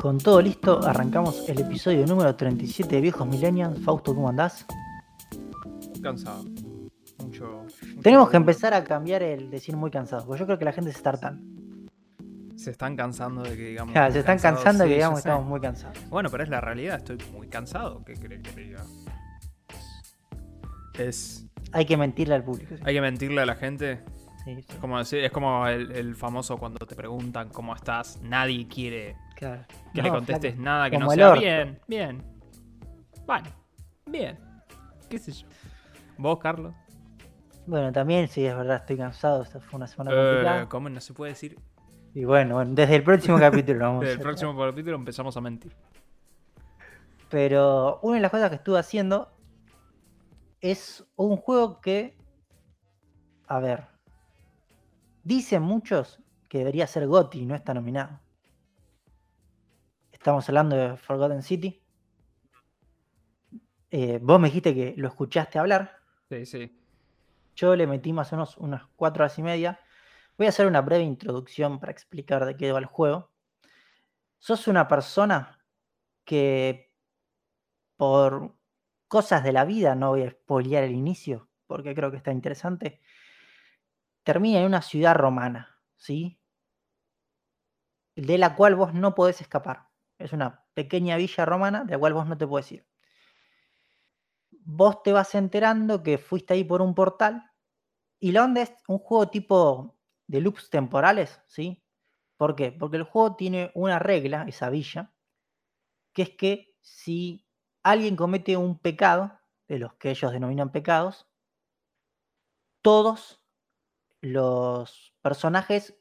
Con todo listo, arrancamos el episodio número 37 de Viejos Millennials. Fausto, ¿cómo andás? Cansado. Mucho. mucho Tenemos que empezar a cambiar el decir muy cansado, porque yo creo que la gente se está hartando. Se están cansando de que digamos. Claro, se están cansados. cansando de Sí, que digamos estamos muy cansados. Bueno, pero es la realidad. Estoy muy cansado. ¿Qué crees que te diga? Es. Hay que mentirle al público. sí. Hay que mentirle a la gente. Sí, como, decir- es como el, el famoso cuando te preguntan cómo estás. Nadie quiere claro. que le contestes flaco, nada que como no sea bien. Bien. Bueno. Bien. ¿Qué sé yo? ¿Vos, Carlos? Bueno, también sí, es verdad, estoy cansado. Esta fue una semana Eh, complicada. ¿Cómo no se puede decir? Y bueno, bueno, desde el próximo capítulo lo vamos Desde a el próximo capítulo empezamos a mentir. Pero una de las cosas que estuve haciendo es un juego que, a ver, dicen muchos que debería ser GOTY y no está nominado. Estamos hablando de Forgotten City. Eh, vos me dijiste que lo escuchaste hablar. Sí, sí. Yo le metí más o menos unas cuatro horas y media. Voy a hacer una breve introducción para explicar de qué va el juego. Sos una persona que por cosas de la vida, no voy a spoilear el inicio, porque creo que está interesante, termina en una ciudad romana, ¿sí? De la cual vos no podés escapar. Es una pequeña villa romana de la cual vos no te podés ir. Vos te vas enterando que fuiste ahí por un portal y la es un juego tipo de loops temporales, ¿sí? ¿Por qué? Porque el juego tiene una regla, esa villa, que es que si alguien comete un pecado, de los que ellos denominan pecados, todos los personajes,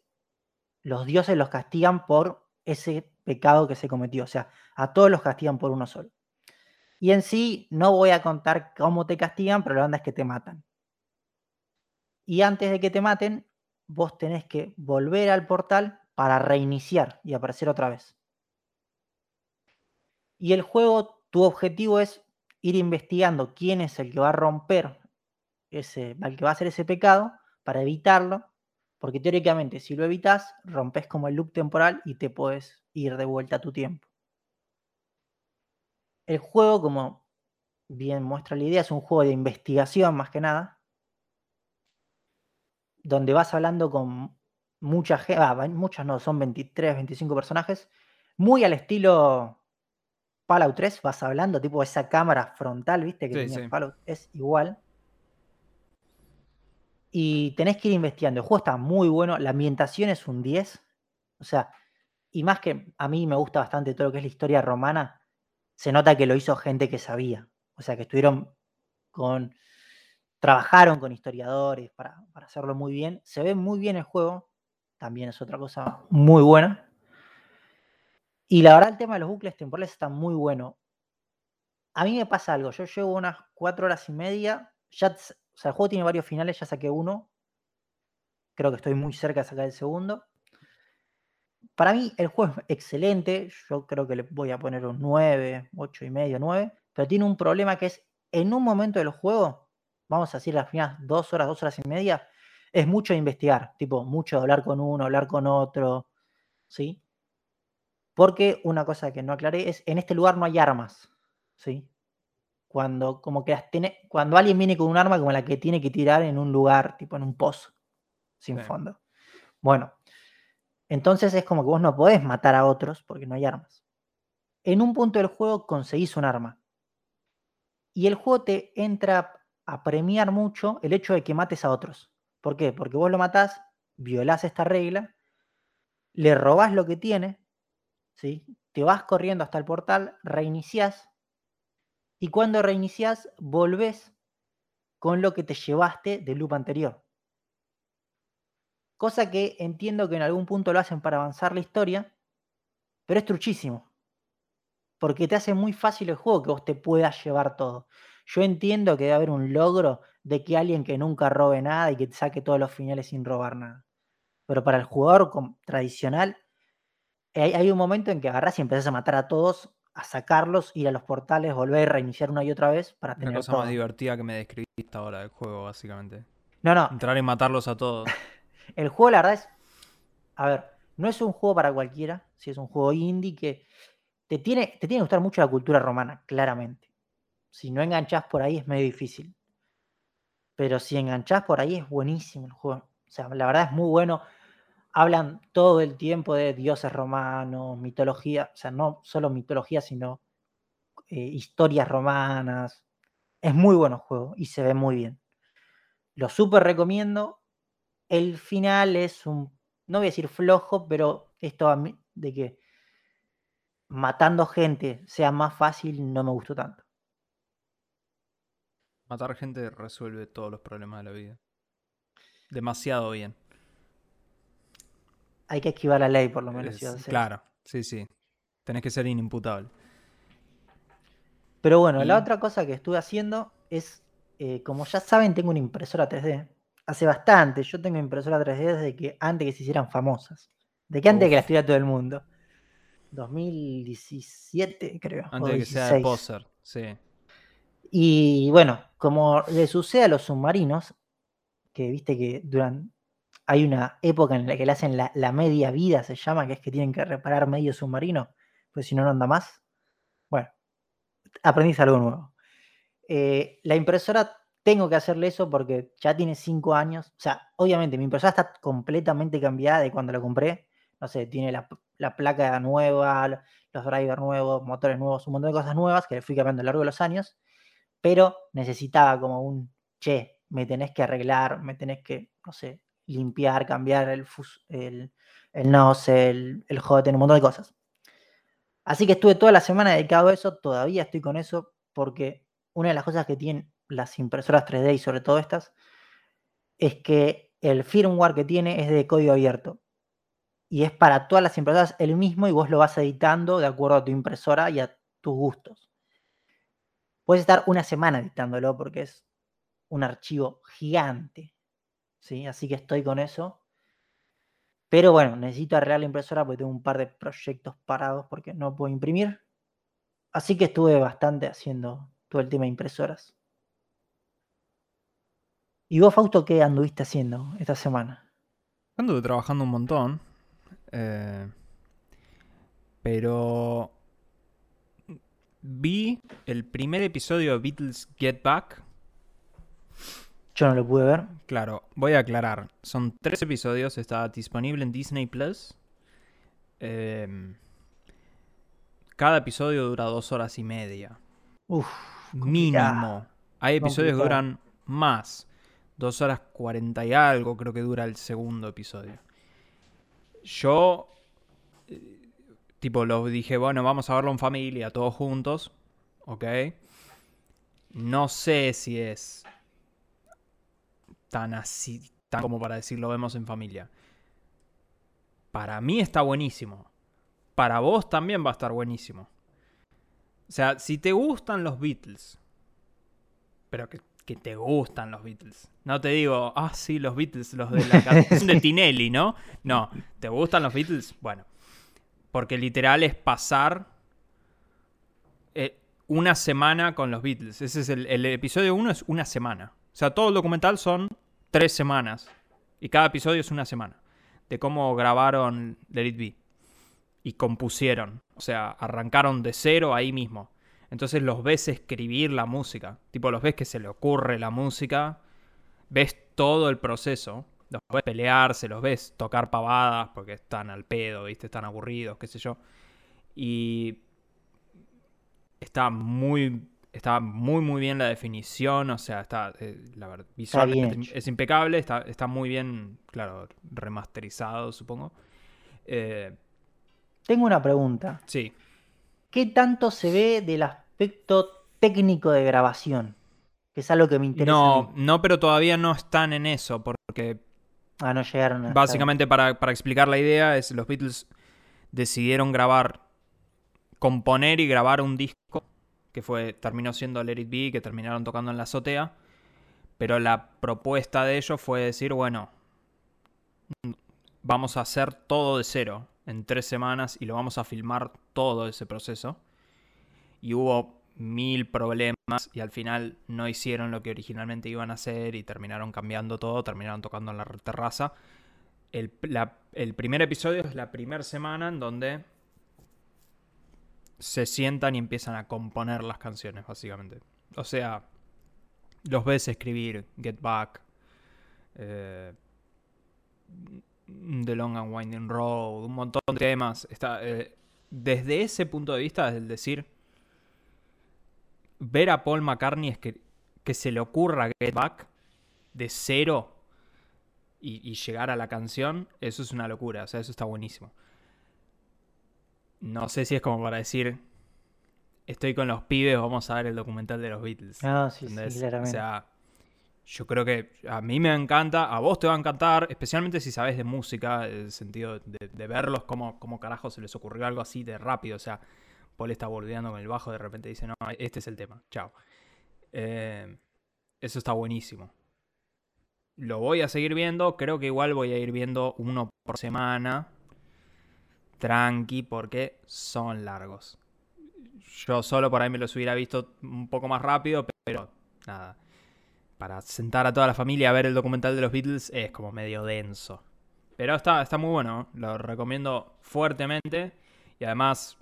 los dioses los castigan por ese pecado que se cometió. O sea, a todos los castigan por uno solo. Y en sí, no voy a contar cómo te castigan, pero la onda es que te matan. Y antes de que te maten, vos tenés que volver al portal para reiniciar y aparecer otra vez. Y el juego, tu objetivo es ir investigando quién es el que va a romper ese, el que va a hacer ese pecado para evitarlo, porque teóricamente si lo evitas, rompes como el loop temporal y te puedes ir de vuelta a tu tiempo. El juego, como bien muestra la idea, es un juego de investigación más que nada, donde vas hablando con mucha gente, muchas no, son 23, 25 personajes, muy al estilo Fallout 3, vas hablando, tipo esa cámara frontal, ¿viste? Que Sí, tenía sí. Fallout, es igual. Y tenés que ir investigando. El juego está muy bueno, la ambientación es un 10. O sea, y más que a mí me gusta bastante todo lo que es la historia romana, se nota que lo hizo gente que sabía. O sea, que estuvieron con. Trabajaron con historiadores para, para hacerlo muy bien. Se ve muy bien el juego. También es otra cosa muy buena. Y la verdad, el tema de los bucles temporales está muy bueno. A mí me pasa algo. Yo llevo unas cuatro horas y media. Ya, o sea, el juego tiene varios finales. Ya saqué uno. Creo que estoy muy cerca de sacar el segundo. Para mí, el juego es excelente. Yo creo que le voy a poner un 9, 8 y medio, 9. Pero tiene un problema que es en un momento del juego, vamos a decir las primeras dos horas, dos horas y media, es mucho de investigar. Tipo, mucho de hablar con uno, hablar con otro. ¿Sí? Porque una cosa que no aclaré es, en este lugar no hay armas, ¿sí? Cuando, como que las tiene, cuando alguien viene con un arma como la que tiene que tirar en un lugar, tipo en un pozo, sin Sí. fondo. Bueno, entonces es como que vos no podés matar a otros porque no hay armas. En un punto del juego conseguís un arma. Y el juego te entra a premiar mucho el hecho de que mates a otros. ¿Por qué? Porque vos lo matás, violás esta regla, le robás lo que tiene, ¿sí? te vas corriendo hasta el portal, reiniciás, y cuando reiniciás, volvés con lo que te llevaste del loop anterior. Cosa que entiendo que en algún punto lo hacen para avanzar la historia, pero es truchísimo. Porque te hace muy fácil el juego que vos te puedas llevar todo. Yo entiendo que debe haber un logro de que alguien que nunca robe nada y que te saque todos los finales sin robar nada. Pero para el jugador tradicional, hay, hay un momento en que agarrás y empezás a matar a todos, a sacarlos, ir a los portales, volver, reiniciar una y otra vez para La tener cosa todo. más divertida que me describiste ahora del juego, básicamente. No, no, Entrar y matarlos a todos. El juego, la verdad es. A ver, no es un juego para cualquiera. Si es un juego indie que te tiene, te tiene que gustar mucho la cultura romana, claramente. Si no enganchás por ahí es medio difícil. Pero si enganchás por ahí es buenísimo el juego. O sea, la verdad es muy bueno. Hablan todo el tiempo de dioses romanos, mitología. O sea, no solo mitología, sino eh, historias romanas. Es muy bueno juego y se ve muy bien. Lo súper recomiendo. El final es un, no voy a decir flojo, pero esto a mí, de que matando gente sea más fácil, no me gustó tanto. Matar gente resuelve todos los problemas de la vida. Demasiado bien. Hay que esquivar la ley, por lo menos. Es- claro, sí, sí. Tenés que ser inimputable. Pero bueno, la otra cosa que estuve haciendo es, eh, como ya saben, tengo una impresora 3D. Hace bastante, yo tengo impresora 3D desde que antes que se hicieran famosas. De que antes de que Uf. las tuviera todo el mundo. 2017, creo. Antes de que sea 16. poser. Sí. Y bueno, como le sucede a los submarinos, que viste que duran, hay una época en la que le hacen la, media vida, se llama, que es que tienen que reparar medio submarino, pues si no, no anda más. Bueno, aprendís algo nuevo. Eh, la impresora tengo que hacerle eso porque ya tiene 5 años. O sea, obviamente mi impresora está completamente cambiada de cuando la compré. No sé, tiene la, la placa nueva, lo- los drivers nuevos, motores nuevos, un montón de cosas nuevas que le fui cambiando a lo largo de los años. Pero necesitaba como un, che, me tenés que arreglar, me tenés que, no sé, limpiar, cambiar el, el, el nozzle, el, el un montón de cosas. Así que estuve toda la semana dedicado a eso, todavía estoy con eso, porque una de las cosas que tienen las impresoras 3D y sobre todo estas, es que el firmware que tiene es de código abierto. Y es para todas las impresoras el mismo y vos lo vas editando de acuerdo a tu impresora y a tus gustos. Puedes estar una semana editándolo porque es un archivo gigante. ¿Sí? Así que estoy con eso. Pero bueno, necesito arreglar la impresora porque tengo un par de proyectos parados porque no puedo imprimir. Así que estuve bastante haciendo todo el tema de impresoras. ¿Y vos, Fausto, qué anduviste haciendo esta semana? Anduve trabajando un montón. eh, pero. Vi el primer episodio de Beatles Get Back. Yo no lo pude ver. Claro, voy a aclarar. Son tres episodios, está disponible en Disney Plus. Em, cada episodio dura dos horas y media. Uf, Mínimo. Hay episodios que duran más. Dos horas cuarenta y algo creo que dura el segundo episodio. Yo, eh, tipo, lo dije, bueno, vamos a verlo en familia, todos juntos. ¿Ok? No sé si es tan así, tan como para decir lo vemos en familia. Para mí está buenísimo. Para vos también va a estar buenísimo. O sea, si te gustan los Beatles, pero que, que te gustan los Beatles. No te digo, ah, sí, los Beatles, los de la canción de Tinelli, ¿no? No, ¿te gustan los Beatles? Bueno, porque literal es pasar eh, una semana con los Beatles. Ese es el, el episodio 1 es una semana. O sea, todo el documental son tres semanas. Y cada episodio es una semana. De cómo grabaron Let It. Y compusieron. O sea, arrancaron de cero ahí mismo. Entonces los ves escribir la música. Tipo, los ves que se le ocurre la música. Ves todo el proceso. Los ves pelearse, los ves tocar pavadas porque están al pedo, ¿viste? Están aburridos, qué sé yo. Y está muy está muy muy bien la definición, o sea, está eh, la verdad, visualmente es impecable, está, está muy bien, claro, remasterizado, supongo. Eh, Tengo una pregunta. sí, ¿Qué tanto se ve del aspecto técnico de grabación? Que es algo que me interesa. no, no, pero todavía no están en eso, porque Ah, no llegaron a. básicamente para, para explicar la idea es los Beatles decidieron grabar, componer y grabar un disco que fue terminó siendo Let It Be, que terminaron tocando en la azotea, pero la propuesta de ellos fue decir, bueno, vamos a hacer todo de cero en tres semanas y lo vamos a filmar todo ese proceso. Y hubo mil problemas y al final no hicieron lo que originalmente iban a hacer y terminaron cambiando todo, terminaron tocando en la terraza. el, la- el primer episodio es la primera semana en donde se sientan y empiezan a componer las canciones, básicamente. O sea, los ves escribir Get Back, eh, The Long and Winding Road, un montón de temas. Está, eh, desde ese punto de vista, es decir, ver a Paul McCartney es que, se le ocurra Get Back de cero y, y llegar a la canción, eso es una locura. O sea, eso está buenísimo. No sé si es como para decir, estoy con los pibes, vamos a ver el documental de los Beatles. No, sí, sí, ¿entendés? claramente. O sea, yo creo que a mí me encanta, a vos te va a encantar, especialmente si sabes de música, en el sentido de, de verlos, como, como carajo se les ocurrió algo así de rápido. O sea, Paul está bordeando con el bajo, de repente dice, no, este es el tema, chao. Eh, eso está buenísimo. Lo voy a seguir viendo, creo que igual voy a ir viendo uno por semana. Tranqui, porque son largos. Yo solo por ahí me los hubiera visto un poco más rápido, pero nada. Para sentar a toda la familia a ver el documental de los Beatles es como medio denso. Pero está, está muy bueno, lo recomiendo fuertemente. Y además,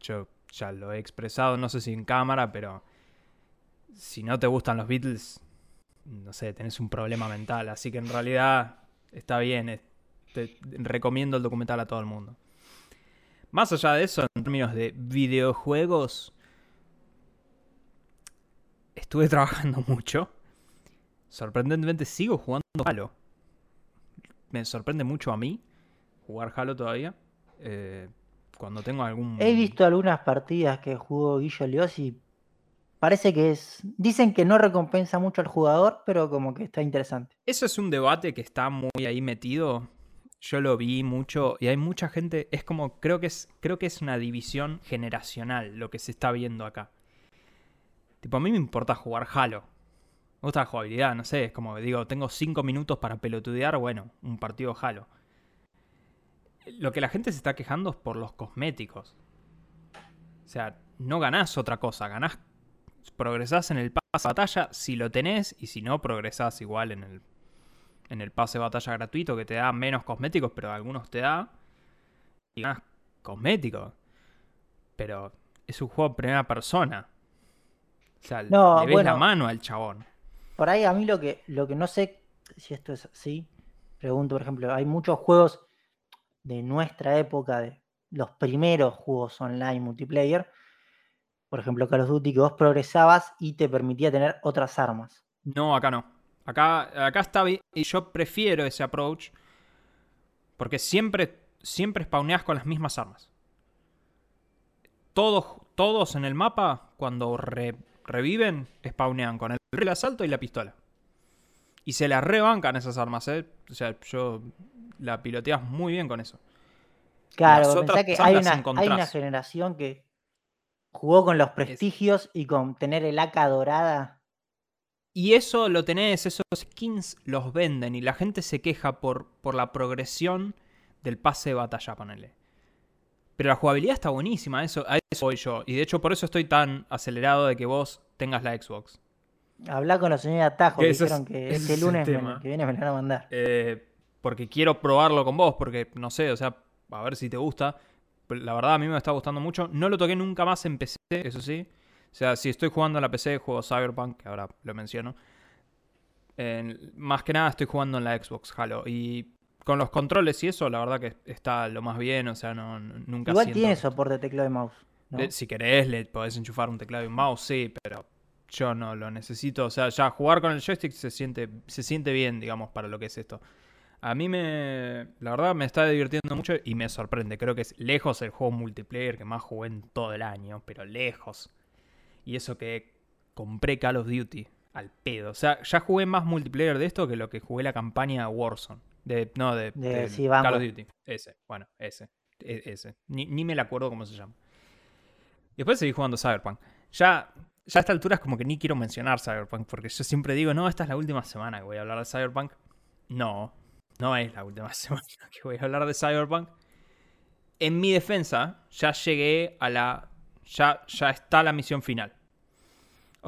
yo ya lo he expresado, no sé si en cámara, pero si no te gustan los Beatles, no sé, tenés un problema mental. Así que en realidad está bien. es- Te recomiendo el documental a todo el mundo. Más allá de eso, en términos de videojuegos, estuve trabajando mucho. Sorprendentemente sigo jugando Halo. Me sorprende mucho a mí jugar Halo todavía. Eh, cuando tengo algún... He visto algunas partidas que jugó Guillo Leos y parece que es. Dicen que no recompensa mucho al jugador, pero como que está interesante. Eso es un debate que está muy ahí metido. Yo lo vi mucho y hay mucha gente. Es como, creo que es, creo que es una división generacional lo que se está viendo acá. Tipo, a mí me importa jugar Halo. Me gusta la jugabilidad, no sé. Es como digo, tengo 5 minutos para pelotudear, bueno, un partido Halo. Lo que la gente se está quejando es por los cosméticos. O sea, no ganás otra cosa, ganás. Progresás en el pase de batalla si lo tenés y si no, progresás igual en el, en el pase de batalla gratuito que te da menos cosméticos, pero algunos te da. Y ganas cosméticos. Pero es un juego en primera persona. O sea, No, le ves la mano al chabón. Por ahí a mí lo que, lo que no sé si esto es así, pregunto, por ejemplo, hay muchos juegos de nuestra época, de los primeros juegos online multiplayer, por ejemplo Call of Duty, que vos progresabas y te permitía tener otras armas. No, acá no. Acá, acá está bien. Y yo prefiero ese approach. Porque siempre, siempre spawneas con las mismas armas. Todos, todos en el mapa, cuando re- reviven, spawnean con el asalto y la pistola. Y se la rebancan esas armas, ¿eh? O sea, yo la piloteas muy bien con eso. Claro, pensá que hay una, hay una encontrás. generación que jugó con los prestigios y con tener el AK dorada. Y eso lo tenés, esos skins los venden y la gente se queja por, por la progresión del pase de batalla, ponele. Pero la jugabilidad está buenísima, eso, a eso voy yo. Y de hecho por eso estoy tan acelerado de que vos tengas la Xbox. Hablar con los señores de Atajo, Que ese es- dijeron que este lunes me- que viene me lo van a mandar. Eh, porque quiero probarlo con vos, porque no sé, o sea, a ver si te gusta. La verdad a mí me está gustando mucho. No lo toqué nunca más en PC, eso sí. O sea, si estoy jugando en la PC, juego Cyberpunk, que ahora lo menciono. En- más que nada estoy jugando en la Xbox Halo. Y con los controles y eso, la verdad que está lo más bien. O sea, no, nunca Igual siento- tiene soporte de teclado y mouse. ¿no? Si querés, le podés enchufar un teclado y un mouse, sí, pero yo no lo necesito. O sea, ya jugar con el joystick se siente, se siente bien, digamos, para lo que es esto. A mí me. La verdad me está divirtiendo mucho y me sorprende. Creo que es lejos el juego multiplayer que más jugué en todo el año, pero lejos. Y eso que compré Call of Duty al pedo. O sea, ya jugué más multiplayer de esto que lo que jugué la campaña Warzone. De, no, de, De- del sí. Call of Duty. Ese, bueno, ese. e- Ese. Ni, ni me la acuerdo cómo se llama. Después seguí jugando Cyberpunk. Ya, ya a esta altura es como que ni quiero mencionar Cyberpunk, porque yo siempre digo, no, esta es la última semana que voy a hablar de Cyberpunk. No, no es la última semana que voy a hablar de Cyberpunk. En mi defensa, ya llegué a la. Ya, ya está la misión final.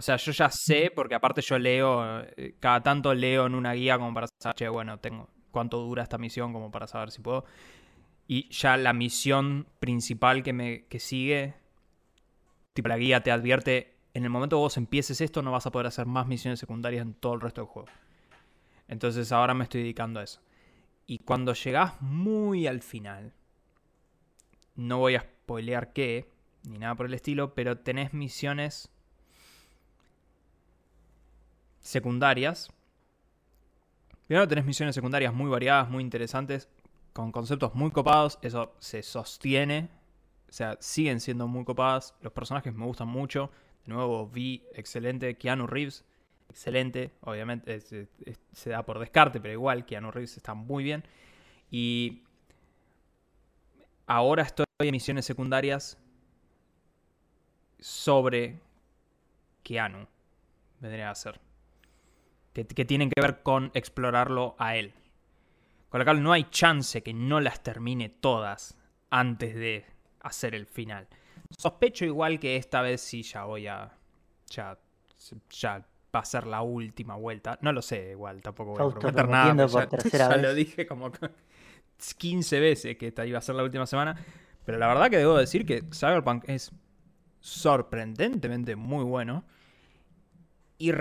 O sea, yo ya sé, porque aparte yo leo, eh, cada tanto leo en una guía como para saber, che, bueno, tengo, cuánto dura esta misión como para saber si puedo. Y ya la misión principal que me que sigue, tipo la guía te advierte, en el momento que vos empieces esto no vas a poder hacer más misiones secundarias en todo el resto del juego. Entonces ahora me estoy dedicando a eso. Y cuando llegás muy al final, no voy a spoilear qué, ni nada por el estilo, pero tenés misiones secundarias. Primero tenés misiones secundarias muy variadas, muy interesantes, con conceptos muy copados, eso se sostiene, o sea, siguen siendo muy copadas, los personajes me gustan mucho, de nuevo vi excelente, Keanu Reeves, excelente, obviamente se da por descarte, pero igual Keanu Reeves está muy bien, y ahora estoy en misiones secundarias sobre Keanu, vendría a ser que, tienen que ver con explorarlo a él. Con lo cual no hay chance que no las termine todas antes de hacer el final. Sospecho igual que esta vez sí ya voy a... Ya, ya va a ser la última vuelta. No lo sé, igual, tampoco voy a prometer nada. ya, lo dije como 15 veces que esta iba a ser la última semana. Pero la verdad que debo decir que Cyberpunk es sorprendentemente muy bueno. Y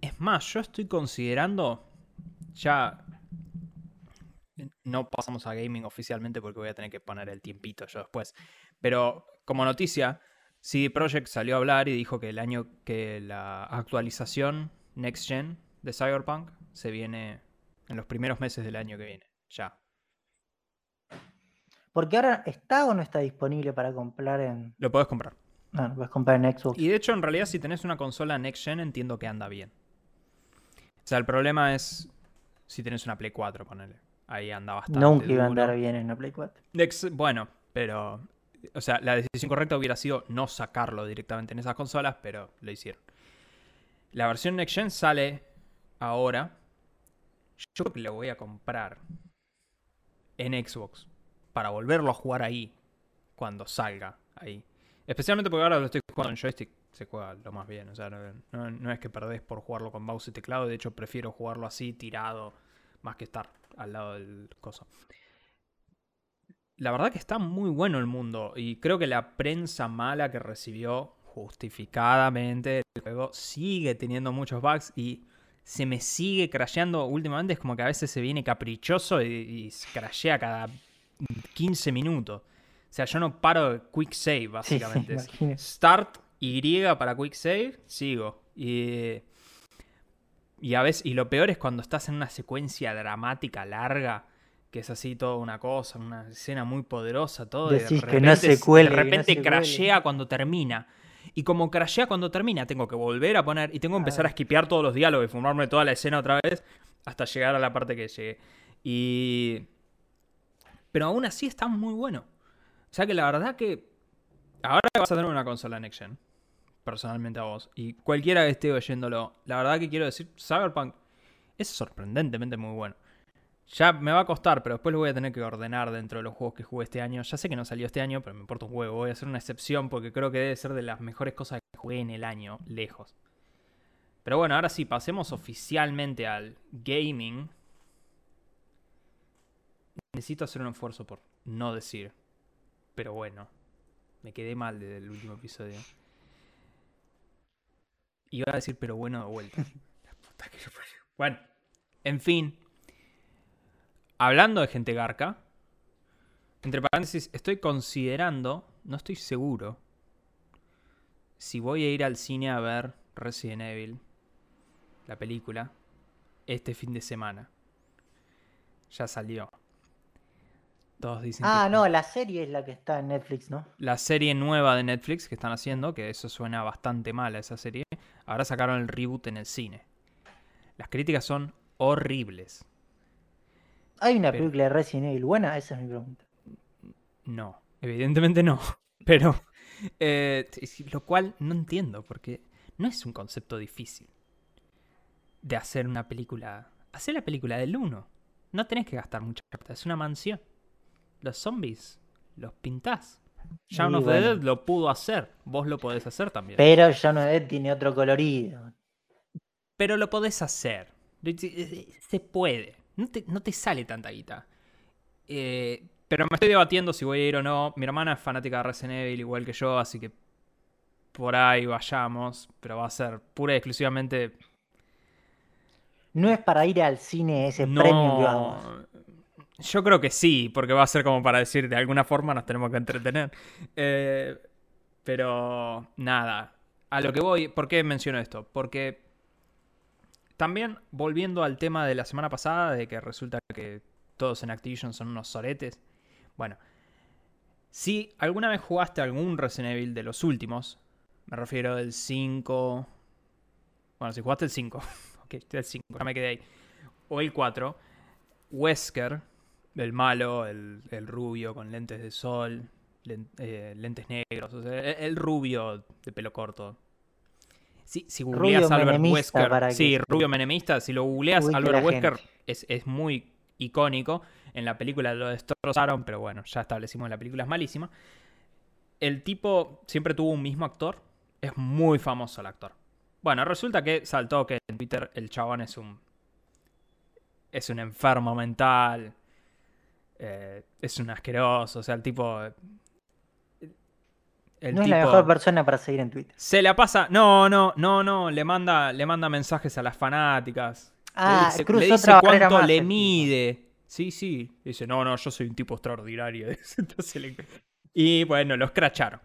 es más, yo estoy considerando. Ya. No pasamos a gaming oficialmente porque voy a tener que poner el tiempito yo después. Pero como noticia, CD Projekt salió a hablar y dijo que el año que la actualización Next Gen de Cyberpunk se viene en los primeros meses del año que viene. Ya. Porque ahora está o no está disponible para comprar en. Lo puedes comprar. No, lo puedes comprar en Xbox. Y de hecho, en realidad, si tenés una consola Next Gen, entiendo que anda bien. O sea, el problema es si tienes una Play 4, ponele. Ahí anda bastante. Nunca iba a andar bien en una Play 4. bueno, pero. O sea, la decisión correcta hubiera sido no sacarlo directamente en esas consolas, pero lo hicieron. La versión Next Gen sale ahora. Yo creo que lo voy a comprar en Xbox para volverlo a jugar ahí cuando salga ahí. Especialmente porque ahora lo estoy jugando en joystick se juega lo más bien. O sea, no, es que perdés por jugarlo con mouse y teclado. De hecho, prefiero jugarlo así, tirado, más que estar al lado del coso. La verdad que está muy bueno el mundo. Y creo que la prensa mala que recibió justificadamente el juego sigue teniendo muchos bugs y se me sigue crasheando últimamente. Es como que a veces se viene caprichoso y, y crashea cada 15 minutos. O sea, yo no paro de quick save, básicamente. Start y para quick save, sigo. Y, y a veces, y lo peor es cuando estás en una secuencia dramática larga, que es así toda una cosa, una escena muy poderosa, todo. de repente, que no se cuele, De repente crashea cuando termina. Y como crashea cuando termina, tengo que volver a poner y tengo que empezar a esquipear todos los diálogos y fumarme toda la escena otra vez hasta llegar a la parte que llegué. Y. Pero aún así está muy bueno. O sea que la verdad que. Ahora vas a tener una consola Next Gen personalmente a vos. Y cualquiera que esté oyéndolo, la verdad que quiero decir, Cyberpunk es sorprendentemente muy bueno. Ya me va a costar, pero después lo voy a tener que ordenar dentro de los juegos que jugué este año. Ya sé que no salió este año, pero me importa un huevo. Voy a hacer una excepción porque creo que debe ser de las mejores cosas que jugué en el año, lejos. Pero bueno, ahora sí, pasemos oficialmente al gaming. Necesito hacer un esfuerzo por no decir. Pero bueno, me quedé mal desde el último episodio. Iba a decir, pero bueno, de vuelta. Bueno, en fin. Hablando de gente garca, entre paréntesis, estoy considerando, no estoy seguro, si voy a ir al cine a ver Resident Evil, la película, este fin de semana. Ya salió. Todos dicen ah, no, la serie es la que está en Netflix, ¿no? La serie nueva de Netflix que están haciendo, que eso suena bastante mal a esa serie. Ahora sacaron el reboot en el cine. Las críticas son horribles. ¿Hay una película de Resident Evil buena? Esa es mi pregunta. No, evidentemente no. Pero, eh, lo cual no entiendo, porque no es un concepto difícil de hacer una película. Hacer la película del 1. No tenés que gastar mucha plata, es una mansión. Los zombies los pintás. Shaun of the Dead lo pudo hacer. Vos lo podés hacer también. Pero Shaun of the Dead tiene otro colorido. Pero lo podés hacer. Se puede. no te, no te sale tanta guita. Eh, pero me estoy debatiendo si voy a ir o no. Mi hermana es fanática de Resident Evil igual que yo, así que por ahí vayamos. Pero va a ser pura y exclusivamente. No es para ir al cine ese No. premio que vamos. Yo creo que sí, porque va a ser como para decir de alguna forma nos tenemos que entretener. Eh, pero nada, a lo que voy, ¿por qué menciono esto? Porque también volviendo al tema de la semana pasada, de que resulta que todos en Activision son unos soretes. Bueno, si alguna vez jugaste algún Resident Evil de los últimos, me refiero del 5. Bueno, si jugaste el 5, ok, el 5, ya me quedé ahí. O el 4, Wesker, el malo, el, el rubio con lentes de sol, len- eh, lentes negros, o sea, el, el rubio de pelo corto. Si, si Rubio googleas Albert Wesker, que sí, rubio menemista, si lo googleas Albert Wesker es, es muy icónico. En la película lo destrozaron, pero bueno, ya establecimos que la película es malísima. El tipo siempre tuvo un mismo actor. Es muy famoso el actor. Bueno, resulta que saltó que en Twitter el chabón es un. Es un enfermo mental. Eh, es un asqueroso. O sea, el tipo. El no es la mejor persona para seguir en Twitter. se la pasa. No, no, no, no. Le manda, le manda mensajes a las fanáticas. Ah, le dice, cruzó le dice cuánto más le mide. Sí, sí. Dice, no, no, yo soy un tipo extraordinario. Entonces le- Y bueno, lo escracharon.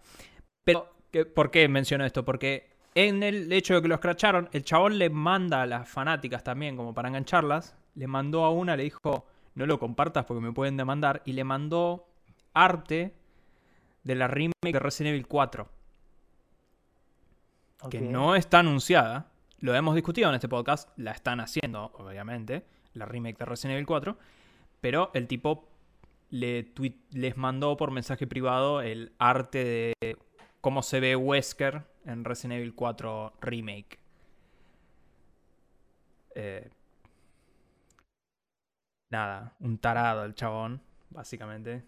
Pero, ¿qué- ¿por qué menciono esto? Porque en el hecho de que lo escracharon, el chabón le manda a las fanáticas también, como para engancharlas. Le mandó a una, le dijo, no lo compartas porque me pueden demandar. Y le mandó arte de la remake de Resident Evil 4 que no está anunciada. Lo hemos discutido en este podcast. La están haciendo, obviamente, la remake de Resident Evil 4. Pero el tipo le tweet- les mandó por mensaje privado el arte de cómo se ve Wesker en Resident Evil 4 Remake. Eh, nada, un tarado el chabón, básicamente.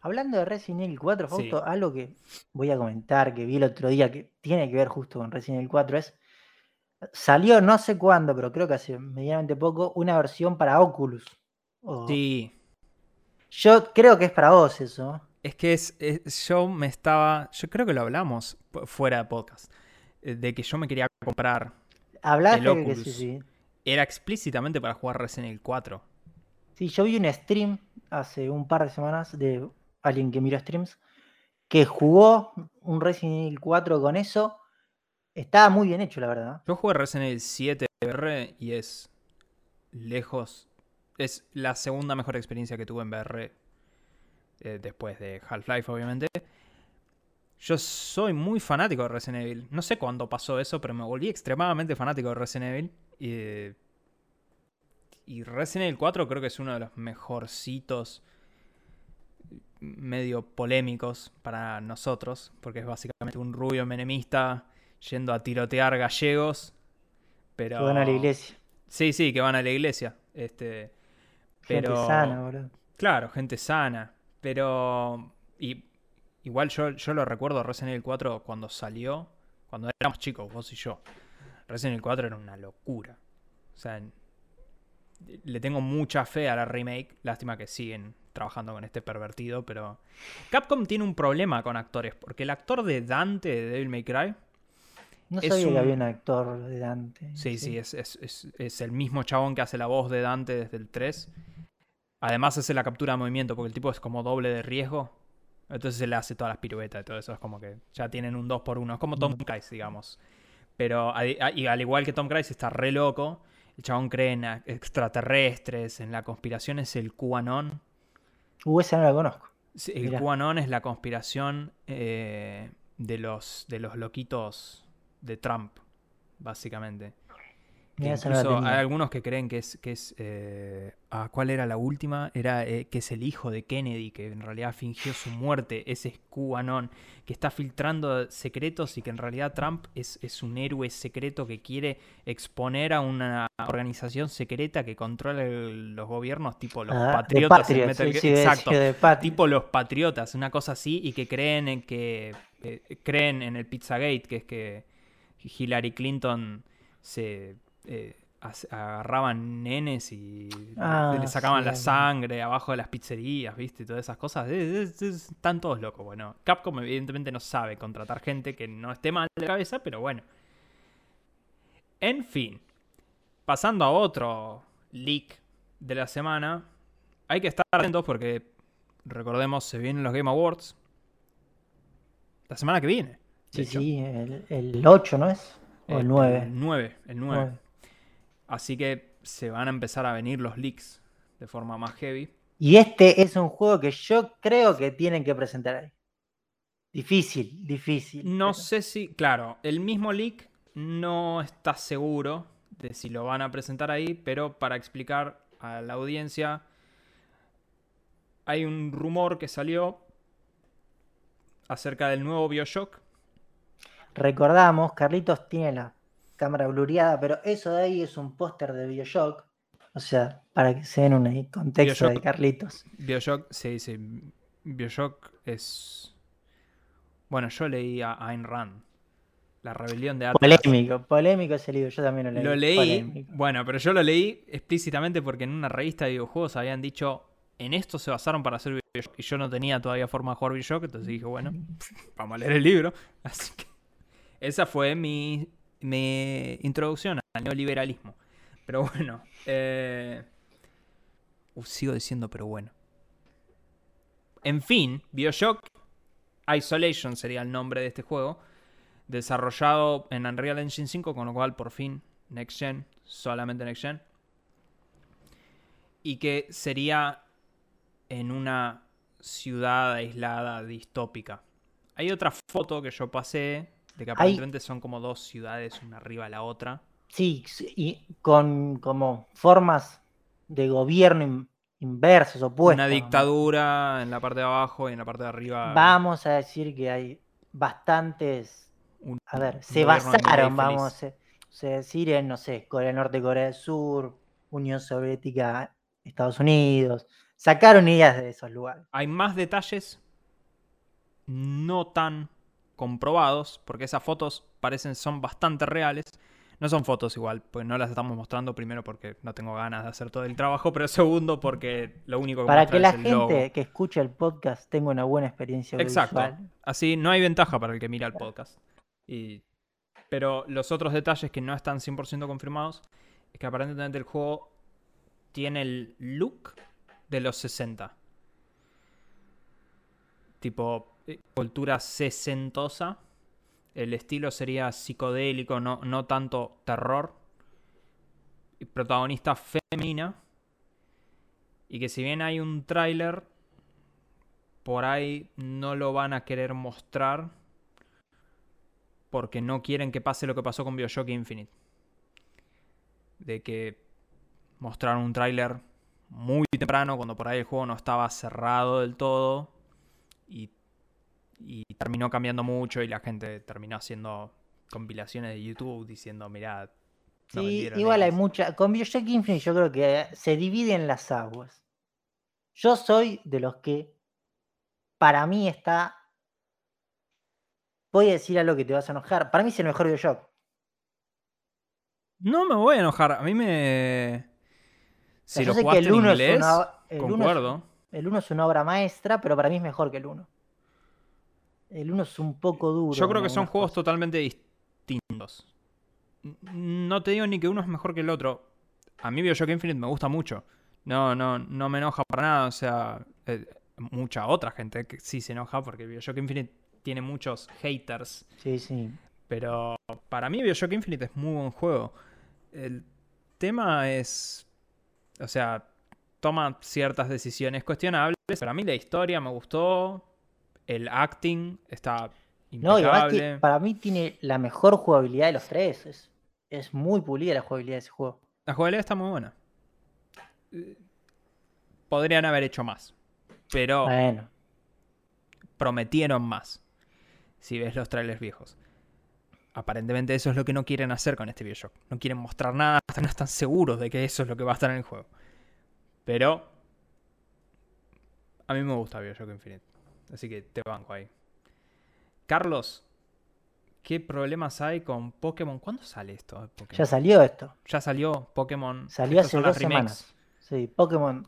Hablando de Resident Evil 4, Sí. Fausto, algo que voy a comentar que vi el otro día que tiene que ver justo con Resident Evil 4 es. Salió no sé cuándo, pero creo que hace medianamente poco, una versión para Oculus. Sí, Yo creo que es para vos eso. Es que es, es- yo me estaba, yo creo que lo hablamos fuera de podcast, eh, de que yo me quería comprar, Hablaste El de que sí, Oculus. sí. era explícitamente para jugar Resident Evil 4. Sí, yo vi un stream hace un par de semanas de alguien que miró streams que jugó un Resident Evil 4 con eso. Estaba muy bien hecho, la verdad. Yo jugué Resident Evil 7 VR y es lejos, es la segunda mejor experiencia que tuve en VR eh, después de Half-Life, obviamente. Yo soy muy fanático de Resident Evil. No sé cuándo pasó eso, pero me volví extremadamente fanático de Resident Evil. Y, y Resident Evil 4 creo que es uno de los mejorcitos medio polémicos para nosotros, porque es básicamente un rubio menemista yendo a tirotear gallegos. Pero... Que van a la iglesia. Sí, sí, que van a la iglesia. Este, Gente pero... sana, boludo. Claro, gente sana. Pero. Y, igual yo, yo lo recuerdo Resident Evil 4 cuando salió. Cuando éramos chicos, vos y yo. Resident Evil 4 era una locura. O sea, le tengo mucha fe a la remake. Lástima que siguen trabajando con este pervertido, pero. Capcom tiene un problema con actores. Porque el actor de Dante de Devil May Cry. No es sabía un- que había un actor de Dante. Sí, sí, es, es- es- es el mismo chabón que hace la voz de Dante desde el 3. Además hace la captura de movimiento, porque el tipo es como doble de riesgo. Entonces se le hace todas las piruetas y todo eso. Es como que ya tienen un 2 por 1 Es como Tom Mm. Cruise, digamos. Pero y al igual que Tom Cruise está re loco. El chabón cree en extraterrestres, en la conspiración es el QAnon. Uh, esa no la conozco. El Mirá. QAnon es la conspiración eh, de, los, de los loquitos de Trump, básicamente. Incluso hay algunos que creen que es, que es eh, ah, ¿cuál era la última? Era eh, que es el hijo de Kennedy, que en realidad fingió su muerte, ese es QAnon, que está filtrando secretos y que en realidad Trump es, es un héroe secreto que quiere exponer a una organización secreta que controla el- los gobiernos, tipo los Ah, patriotas. Patriot, sí, sí, Exacto, de tipo los patriotas, una cosa así, y que creen en que eh, creen en el Pizzagate, que es que Hillary Clinton se eh, agarraban nenes y Ah, le sacaban la sangre abajo de las pizzerías, ¿viste? Y todas esas cosas. Es- es- es- están todos locos. Bueno, Capcom evidentemente no sabe contratar gente que no esté mal de cabeza, pero bueno. En fin, pasando a otro leak de la semana, hay que estar atentos porque, recordemos, se vienen los Game Awards la semana que viene. Sí, hecho. sí, el, el 8, ¿no es? O Eh, el 9. El 9, el 9. Nueve. Así que se van a empezar a venir los leaks de forma más heavy. Y este es un juego que yo creo que tienen que presentar ahí. Difícil, difícil. No pero- sé si, claro, el mismo leak no está seguro de si lo van a presentar ahí, pero para explicar a la audiencia, hay un rumor que salió acerca del nuevo Bioshock. Recordamos, Carlitos tiene la cámara blureada, pero eso de ahí es un póster de Bioshock. O sea, para que se den un contexto de. Carlitos. Bioshock, se dice, Bioshock es... Bueno, yo leí a Ayn Rand, La rebelión de Atlas. Polémico, polémico ese libro, yo también lo leí. Lo leí, polémico. bueno, pero yo lo leí explícitamente porque en una revista de videojuegos habían dicho, en esto se basaron para hacer Bioshock, y yo no tenía todavía forma de jugar Bioshock, entonces dije, bueno, vamos a leer el libro. Así que esa fue mi, mi introducción al neoliberalismo. Pero bueno, eh, sigo diciendo, pero bueno. En fin, Bioshock Isolation sería el nombre de este juego desarrollado en Unreal Engine 5, con lo cual por fin Next Gen, solamente Next Gen. Y que sería en una ciudad aislada distópica. Hay otra foto que yo pasé de que aparentemente son como dos ciudades una arriba de la otra. Sí, y con como formas de gobierno in- inversas, opuestas. una dictadura en la parte de abajo y en la parte de arriba. Vamos a decir que hay bastantes. un- A ver, se basaron, vamos a a decir, en, no sé, Corea del Norte, Corea del Sur, Unión Soviética, Estados Unidos. Sacaron ideas de esos lugares. Hay más detalles no tan comprobados, porque esas fotos parecen son bastante reales. No son fotos igual, pues no las estamos mostrando primero porque no tengo ganas de hacer todo el trabajo, pero segundo porque lo único que Para que la es el logo. gente que escucha el podcast tenga una buena experiencia Exacto. audiovisual. Así no hay ventaja para el que mira el podcast. Y... Pero los otros detalles que no están 100% confirmados es que aparentemente el juego tiene el look de los 60. Tipo, cultura sesentosa. El estilo sería psicodélico, no, no tanto terror. Protagonista femenina. Y que si bien hay un tráiler, por ahí no lo van a querer mostrar porque no quieren que pase lo que pasó con Bioshock Infinite. De que mostraron un tráiler muy temprano cuando por ahí el juego no estaba cerrado del todo y, y terminó cambiando mucho y la gente terminó haciendo compilaciones de YouTube diciendo, mirá, no Sí, igual hay X". mucha. Con Bioshock Infinite yo creo que se dividen las aguas. Yo soy de los que para mí está. Voy a decir algo que te vas a enojar. Para mí es el mejor Bioshock. No me voy a enojar, a mí me... O sea, Si lo sé que jugaste el en 1 es inglés, una. El uno es- concuerdo. el 1 es una obra maestra, pero para mí es mejor que el 1. El 1 es un poco duro. Yo creo que son juegos cosas. totalmente distintos. No te digo ni que uno es mejor que el otro. A mí Bioshock Infinite me gusta mucho. No, no, no me enoja para nada. O sea, eh, mucha otra gente que sí se enoja porque Bioshock Infinite tiene muchos haters. Sí, sí. Pero para mí Bioshock Infinite es muy buen juego. El tema es... O sea, toma ciertas decisiones cuestionables. Pero a mí la historia me gustó. El acting está No, y además que impecable. para mí tiene la mejor jugabilidad de los tres. Es, es muy pulida la jugabilidad de ese juego. La jugabilidad está muy buena. Podrían haber hecho más. Pero Bueno, prometieron más. Si ves los trailers viejos. Aparentemente eso es lo que no quieren hacer con este Bioshock. No quieren mostrar nada hasta no están seguros de que eso es lo que va a estar en el juego. Pero a mí me gusta Bioshock Infinite. Así que te banco ahí. Carlos, qué problemas hay con Pokémon. ¿Cuándo sale esto? Pokémon? Ya salió esto. Ya salió Pokémon. Salió hace dos semanas. Sí, Pokémon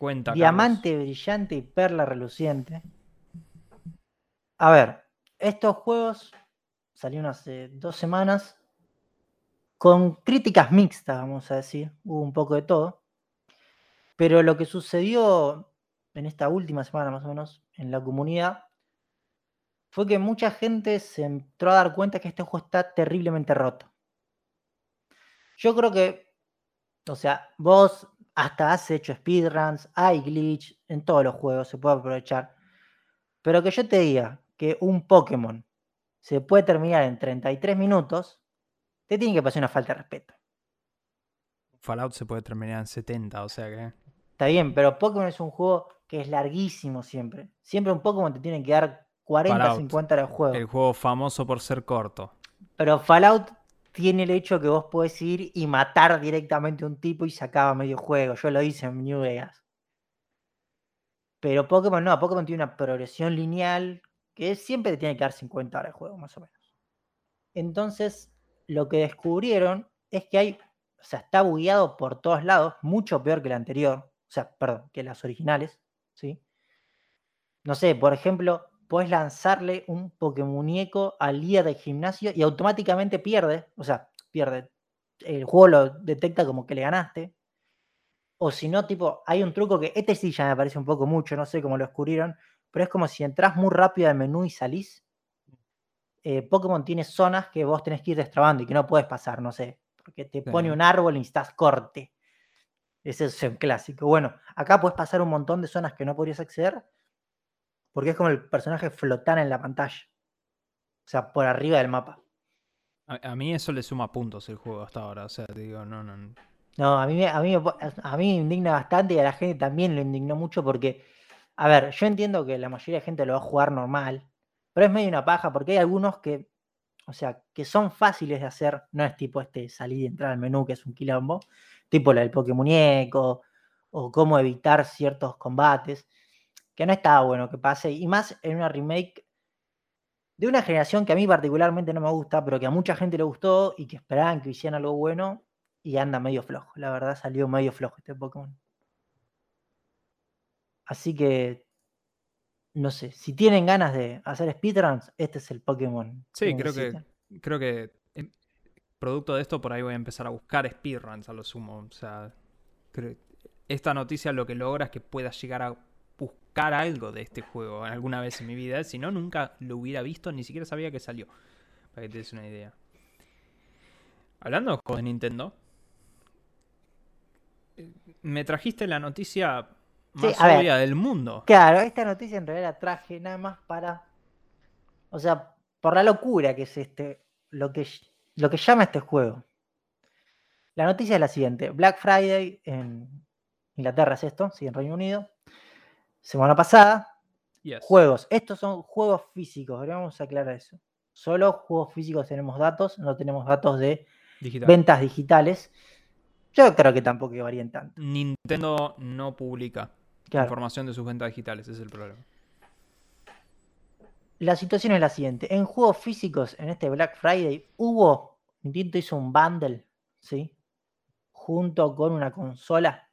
Cuenta. Diamante brillante y perla reluciente. A ver, estos juegos salieron hace dos semanas con críticas mixtas, vamos a decir. Hubo un poco de todo. Pero lo que sucedió en esta última semana, más o menos, en la comunidad, fue que mucha gente se entró a dar cuenta que este juego está terriblemente roto. Yo creo que, o sea, vos hasta has hecho speedruns, hay glitch, en todos los juegos se puede aprovechar. Pero que yo te diga que un Pokémon se puede terminar en 33 minutos, te tiene que pasar una falta de respeto. Fallout se puede terminar en 70, o sea que. Está bien, pero Pokémon es un juego que es larguísimo siempre. Siempre un Pokémon te tiene que dar 40, Fallout, 50 horas de juego. El juego famoso por ser corto. Pero Fallout tiene el hecho que vos podés ir y matar directamente a un tipo y se acaba medio juego. Yo lo hice en New Vegas. Pero Pokémon no, Pokémon tiene una progresión lineal que siempre te tiene que dar 50 horas de juego, más o menos. Entonces, lo que descubrieron es que hay, o sea, está bugueado por todos lados, mucho peor que el anterior, o sea, perdón, que las originales, ¿sí? No sé, por ejemplo, puedes lanzarle un Pokémonieco al líder del gimnasio y automáticamente pierde, o sea, pierde. El juego lo detecta como que le ganaste. O si no, tipo, hay un truco que este sí ya me parece un poco mucho, no sé cómo lo descubrieron, pero es como si entras muy rápido al menú y salís. eh, Pokémon tiene zonas que vos tenés que ir destrabando y que no puedes pasar, no sé, porque te pone un árbol y necesitas corte. Ese es un clásico. Bueno, acá puedes pasar un montón de zonas que no podrías acceder porque es como el personaje flotara en la pantalla. O sea, por arriba del mapa. A, a mí eso le suma puntos el juego hasta ahora. O sea, te digo, no, no. No, a mí, a, mí, a mí me indigna bastante y a la gente también lo indignó mucho porque, a ver, yo entiendo que la mayoría de gente lo va a jugar normal, pero es medio una paja porque hay algunos que, o sea, que son fáciles de hacer, no es tipo este salir y entrar al menú que es un quilombo, tipo la del Pokémonieco o cómo evitar ciertos combates, que no está bueno que pase, y más en una remake de una generación que a mí particularmente no me gusta, pero que a mucha gente le gustó y que esperaban que hicieran algo bueno y anda medio flojo. La verdad salió medio flojo este Pokémon. Así que, no sé, si tienen ganas de hacer speedruns, este es el Pokémon. Sí, creo que, creo que producto de esto por ahí voy a empezar a buscar speedruns a lo sumo. O sea, esta noticia lo que logra es que pueda llegar a buscar algo de este juego alguna vez en mi vida. Si no, nunca lo hubiera visto, ni siquiera sabía que salió. Para que te des una idea. Hablando de juegos de Nintendo, eh, me trajiste la noticia Sí, más ver. obvia del mundo. Claro, esta noticia en realidad la traje nada más para. O sea, por la locura que es este. Lo que, lo que llama este juego. La noticia es la siguiente: Black Friday en Inglaterra es esto, sí, en Reino Unido. Semana pasada, Yes. juegos. Estos son juegos físicos, ahora vamos a aclarar eso. Solo juegos físicos tenemos datos, no tenemos datos de Digital. ventas digitales. Yo creo que tampoco que varían tanto. Nintendo no publica Claro. información de sus ventas digitales, ese es el problema. La situación es la siguiente. En juegos físicos, en este Black Friday, hubo, Nintendo hizo un bundle, ¿sí? Junto con una consola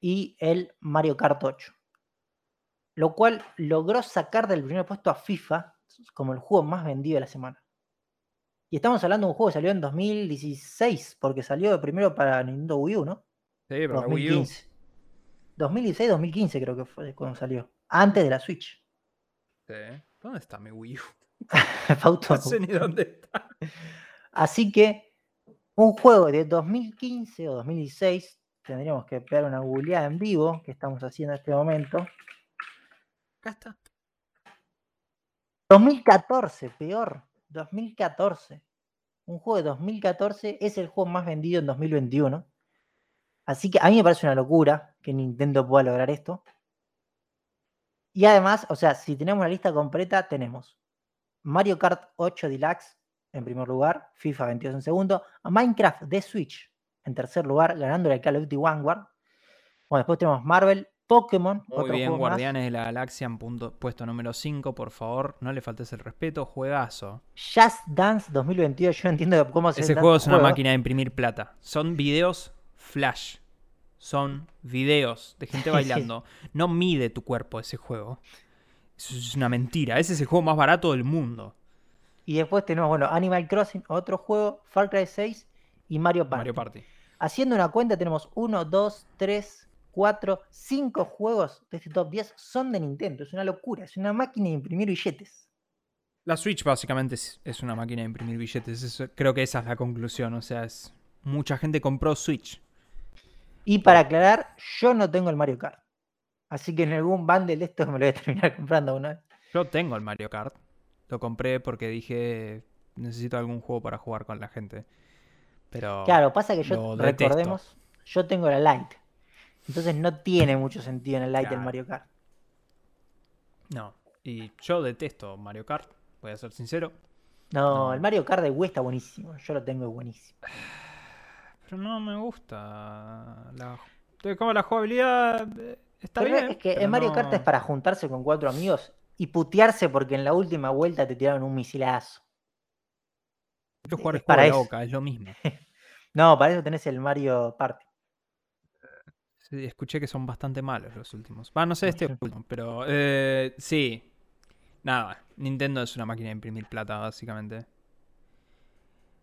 y el Mario Kart 8. Lo cual logró sacar del primer puesto a FIFA como el juego más vendido de la semana. Y estamos hablando de un juego que salió en 2016, porque salió primero para Nintendo Wii U, ¿no? Sí, pero la Wii U. 2015. 2016, 2015 creo que fue cuando salió. Antes de la Switch. Sí. ¿Dónde está mi Wii U? Fausto, No sé ni dónde está. Así que un juego de 2015 o 2016, tendríamos que pegar una googleada en vivo, que estamos haciendo en este momento. Acá está. 2014, peor, 2014. Un juego de 2014 es el juego más vendido en 2021. Así que a mí me parece una locura que Nintendo pueda lograr esto. Y además, o sea, si tenemos la lista completa, tenemos Mario Kart 8 Deluxe en primer lugar, FIFA 22 en segundo, a Minecraft de Switch en tercer lugar, ganándole al Call of Duty Vanguard. Bueno, después tenemos Marvel, Pokémon. Muy otro bien, más. Guardianes de la Galaxia en punto, puesto número 5, por favor, no le faltes el respeto, juegazo. Just Dance 2022. Yo entiendo cómo se Ese juego es una máquina de imprimir plata. Son videos flash. Son videos de gente sí. bailando. No mide tu cuerpo ese juego. Eso es una mentira. Ese es el juego más barato del mundo. Y después tenemos, bueno, Animal Crossing, otro juego, Far Cry 6 y Mario Party. Mario Party. Haciendo una cuenta tenemos 1, 2, 3, 4, 5 juegos de este top 10 son de Nintendo. Es una locura, es una máquina de imprimir billetes. La Switch básicamente es, es una máquina de imprimir billetes. Creo que esa es la conclusión. O sea, es mucha gente compró Switch. Y para aclarar, yo no tengo el Mario Kart. Así que en algún bundle de estos me lo voy a terminar comprando una vez. Yo tengo el Mario Kart. Lo compré porque dije necesito algún juego para jugar con la gente. Pero Claro, pasa que yo, detesto. recordemos, yo tengo la Lite. Entonces no tiene mucho sentido en el Lite el Claro. Mario Kart. no. Y yo detesto Mario Kart. Voy a ser sincero. No, No. el Mario Kart de Wii está buenísimo. Yo lo tengo buenísimo. Pero no me gusta. La, como la jugabilidad eh, está Pero bien. es que el Mario Kart es para juntarse con cuatro amigos y putearse porque en la última vuelta te tiraron un misilazo. Quiero jugar es para la boca, es lo mismo. No, para eso tenés el Mario Party. Sí, escuché que son bastante malos los últimos. Va, no sé este último, pero eh, sí. Nada, Nintendo es una máquina de imprimir plata, básicamente.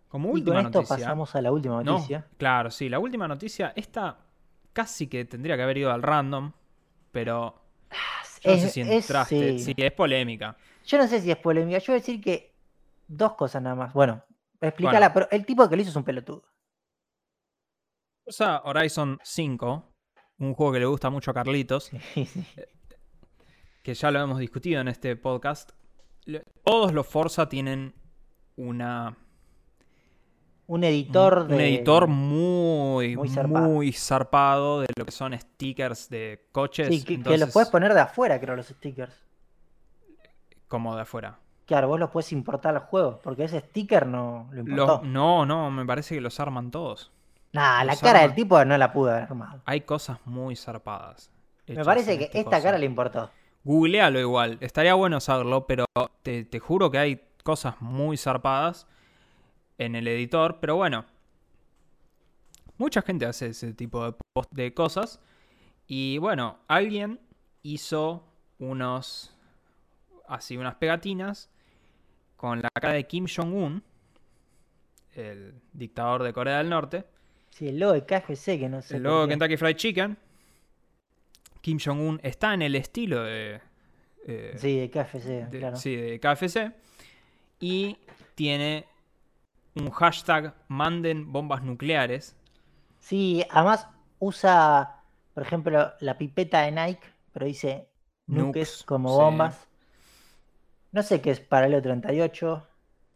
Como Y con última esto noticia. pasamos a la última No, noticia. claro, sí, la última noticia, esta casi que tendría que haber ido al random, pero yo no sé Es- si es- entraste. sí. Sí, es polémica. Yo no sé si es polémica. Yo voy a decir que dos cosas nada más. Bueno, explícala, pero el tipo que lo hizo es un pelotudo. Usa Horizon 5, un juego que le gusta mucho a Carlitos, Sí, sí. que ya lo hemos discutido en este podcast. Todos los Forza tienen una Un editor de. un editor muy, muy muy zarpado. de lo que son stickers de coches. Sí, que, los puedes poner de afuera, creo, los stickers. como de afuera. Claro, vos los puedes importar al juego, porque ese sticker no lo Los- importó. no, no, me parece que los arman todos. Nah, la cara del tipo no la pudo haber armado. Hay cosas muy zarpadas. Me parece que este esta cara le importó. Googlealo igual. Estaría bueno saberlo, pero te, te juro que hay cosas muy zarpadas en el editor. Pero bueno, mucha gente hace ese tipo de, post- de cosas. Y bueno, alguien hizo unos. Así, unas pegatinas con la cara de Kim Jong-un, el dictador de Corea del Norte. Sí, el logo de KFC que no sé. El logo de. Kentucky Fried Chicken. Kim Jong-un está en el estilo de. eh, Sí, de KFC, de- claro. sí, de KFC. Y tiene un hashtag manden bombas nucleares. Sí, además usa, por ejemplo, la pipeta de Nike, pero dice Nukes, como sí. bombas. No sé qué es paralelo 38.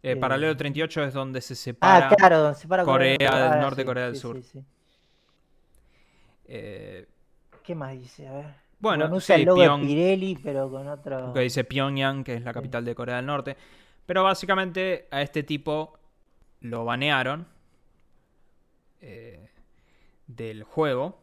Eh, Eh, Paralelo 38 es donde se separa. Ah, claro, donde se para Corea del Ah, Norte, sí, Corea del sí, Sur. eh, ¿Qué más dice? A ver. Bueno, usa sí, el logo Pyong- de Pirelli, pero con otro. que dice Pyongyang, que es la capital de Corea del Norte. Pero básicamente a este tipo lo banearon eh, del juego.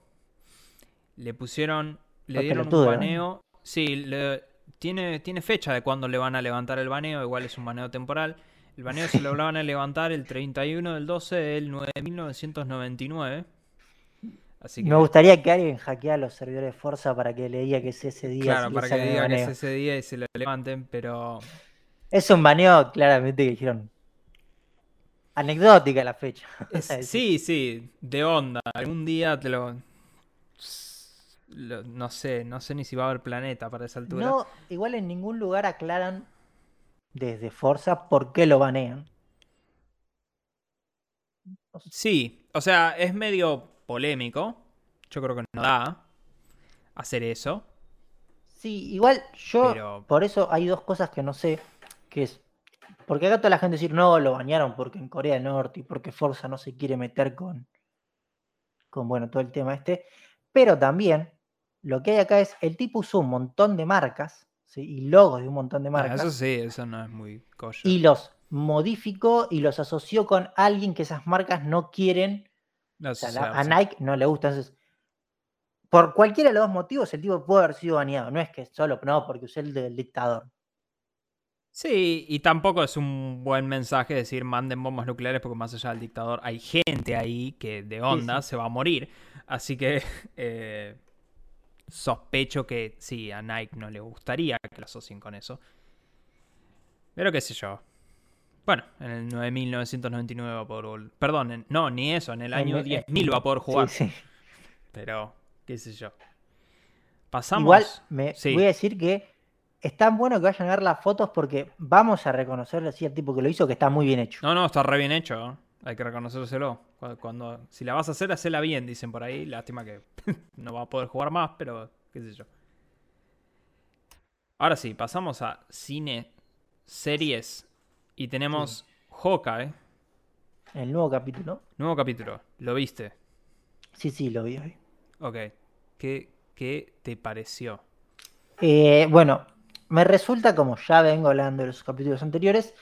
Le pusieron, le dieron un ¿eh? baneo. Sí, le- tiene, tiene fecha de cuándo le van a levantar el baneo, igual es un baneo temporal. El baneo se lo van a levantar el 31 del 12 del 9.999. Así que, Me gustaría que alguien hackea los servidores de Forza para que le diga que es ese día. claro, para que diga que es ese día y se lo levanten, pero Es un baneo claramente que dijeron. Anecdótica la fecha. Es- sí, sí, de onda. Algún día te lo, lo- No sé, no sé ni si va a haber planeta para esa altura. No, igual en ningún lugar aclaran desde Forza por qué lo banean. Sí, o sea, es medio polémico. Yo creo que no da hacer eso. Sí, igual yo, Pero- por eso hay dos cosas que no sé, que es, porque acá toda la gente decir, no, lo banearon porque en Corea del Norte y porque Forza no se quiere meter con, con, bueno, todo el tema este, pero también lo que hay acá es, el tipo usó un montón de marcas, ¿sí? y logos de un montón de Ah, marcas, eso sí, eso no es muy kosher. y los modificó y los asoció con alguien que esas marcas no quieren, No, o sea, la- a. Nike no le gusta, entonces por cualquiera de los dos motivos, el tipo puede haber sido baneado. No es que solo, no, porque usé el del dictador. Sí, y tampoco es un buen mensaje decir manden bombas nucleares porque más allá del dictador hay gente ahí que de onda se va a morir. Así que eh, sospecho que sí, a Nike no le gustaría que lo asocien con eso. Pero qué sé yo. Bueno, en el 9999 va a poder Perdón, no, ni eso, en el año 10.000 va a poder jugar. Sí. Pero, qué sé yo. Pasamos. Igual me voy a decir que es tan bueno que vayan a ver las fotos porque vamos a reconocerle así al tipo que lo hizo que está muy bien hecho. No, no, está re bien hecho. ¿eh? Hay que reconocérselo. Cuando, si la vas a hacer, hacela bien, dicen por ahí. Lástima que no va a poder jugar más, pero qué sé yo. Ahora sí, pasamos a cine, series. Y tenemos Hawkeye. El nuevo capítulo. Nuevo capítulo. ¿Lo viste? Sí, sí, lo vi hoy. Ok. ¿Qué, qué te pareció? Eh, bueno, me resulta, como ya vengo hablando de los capítulos anteriores,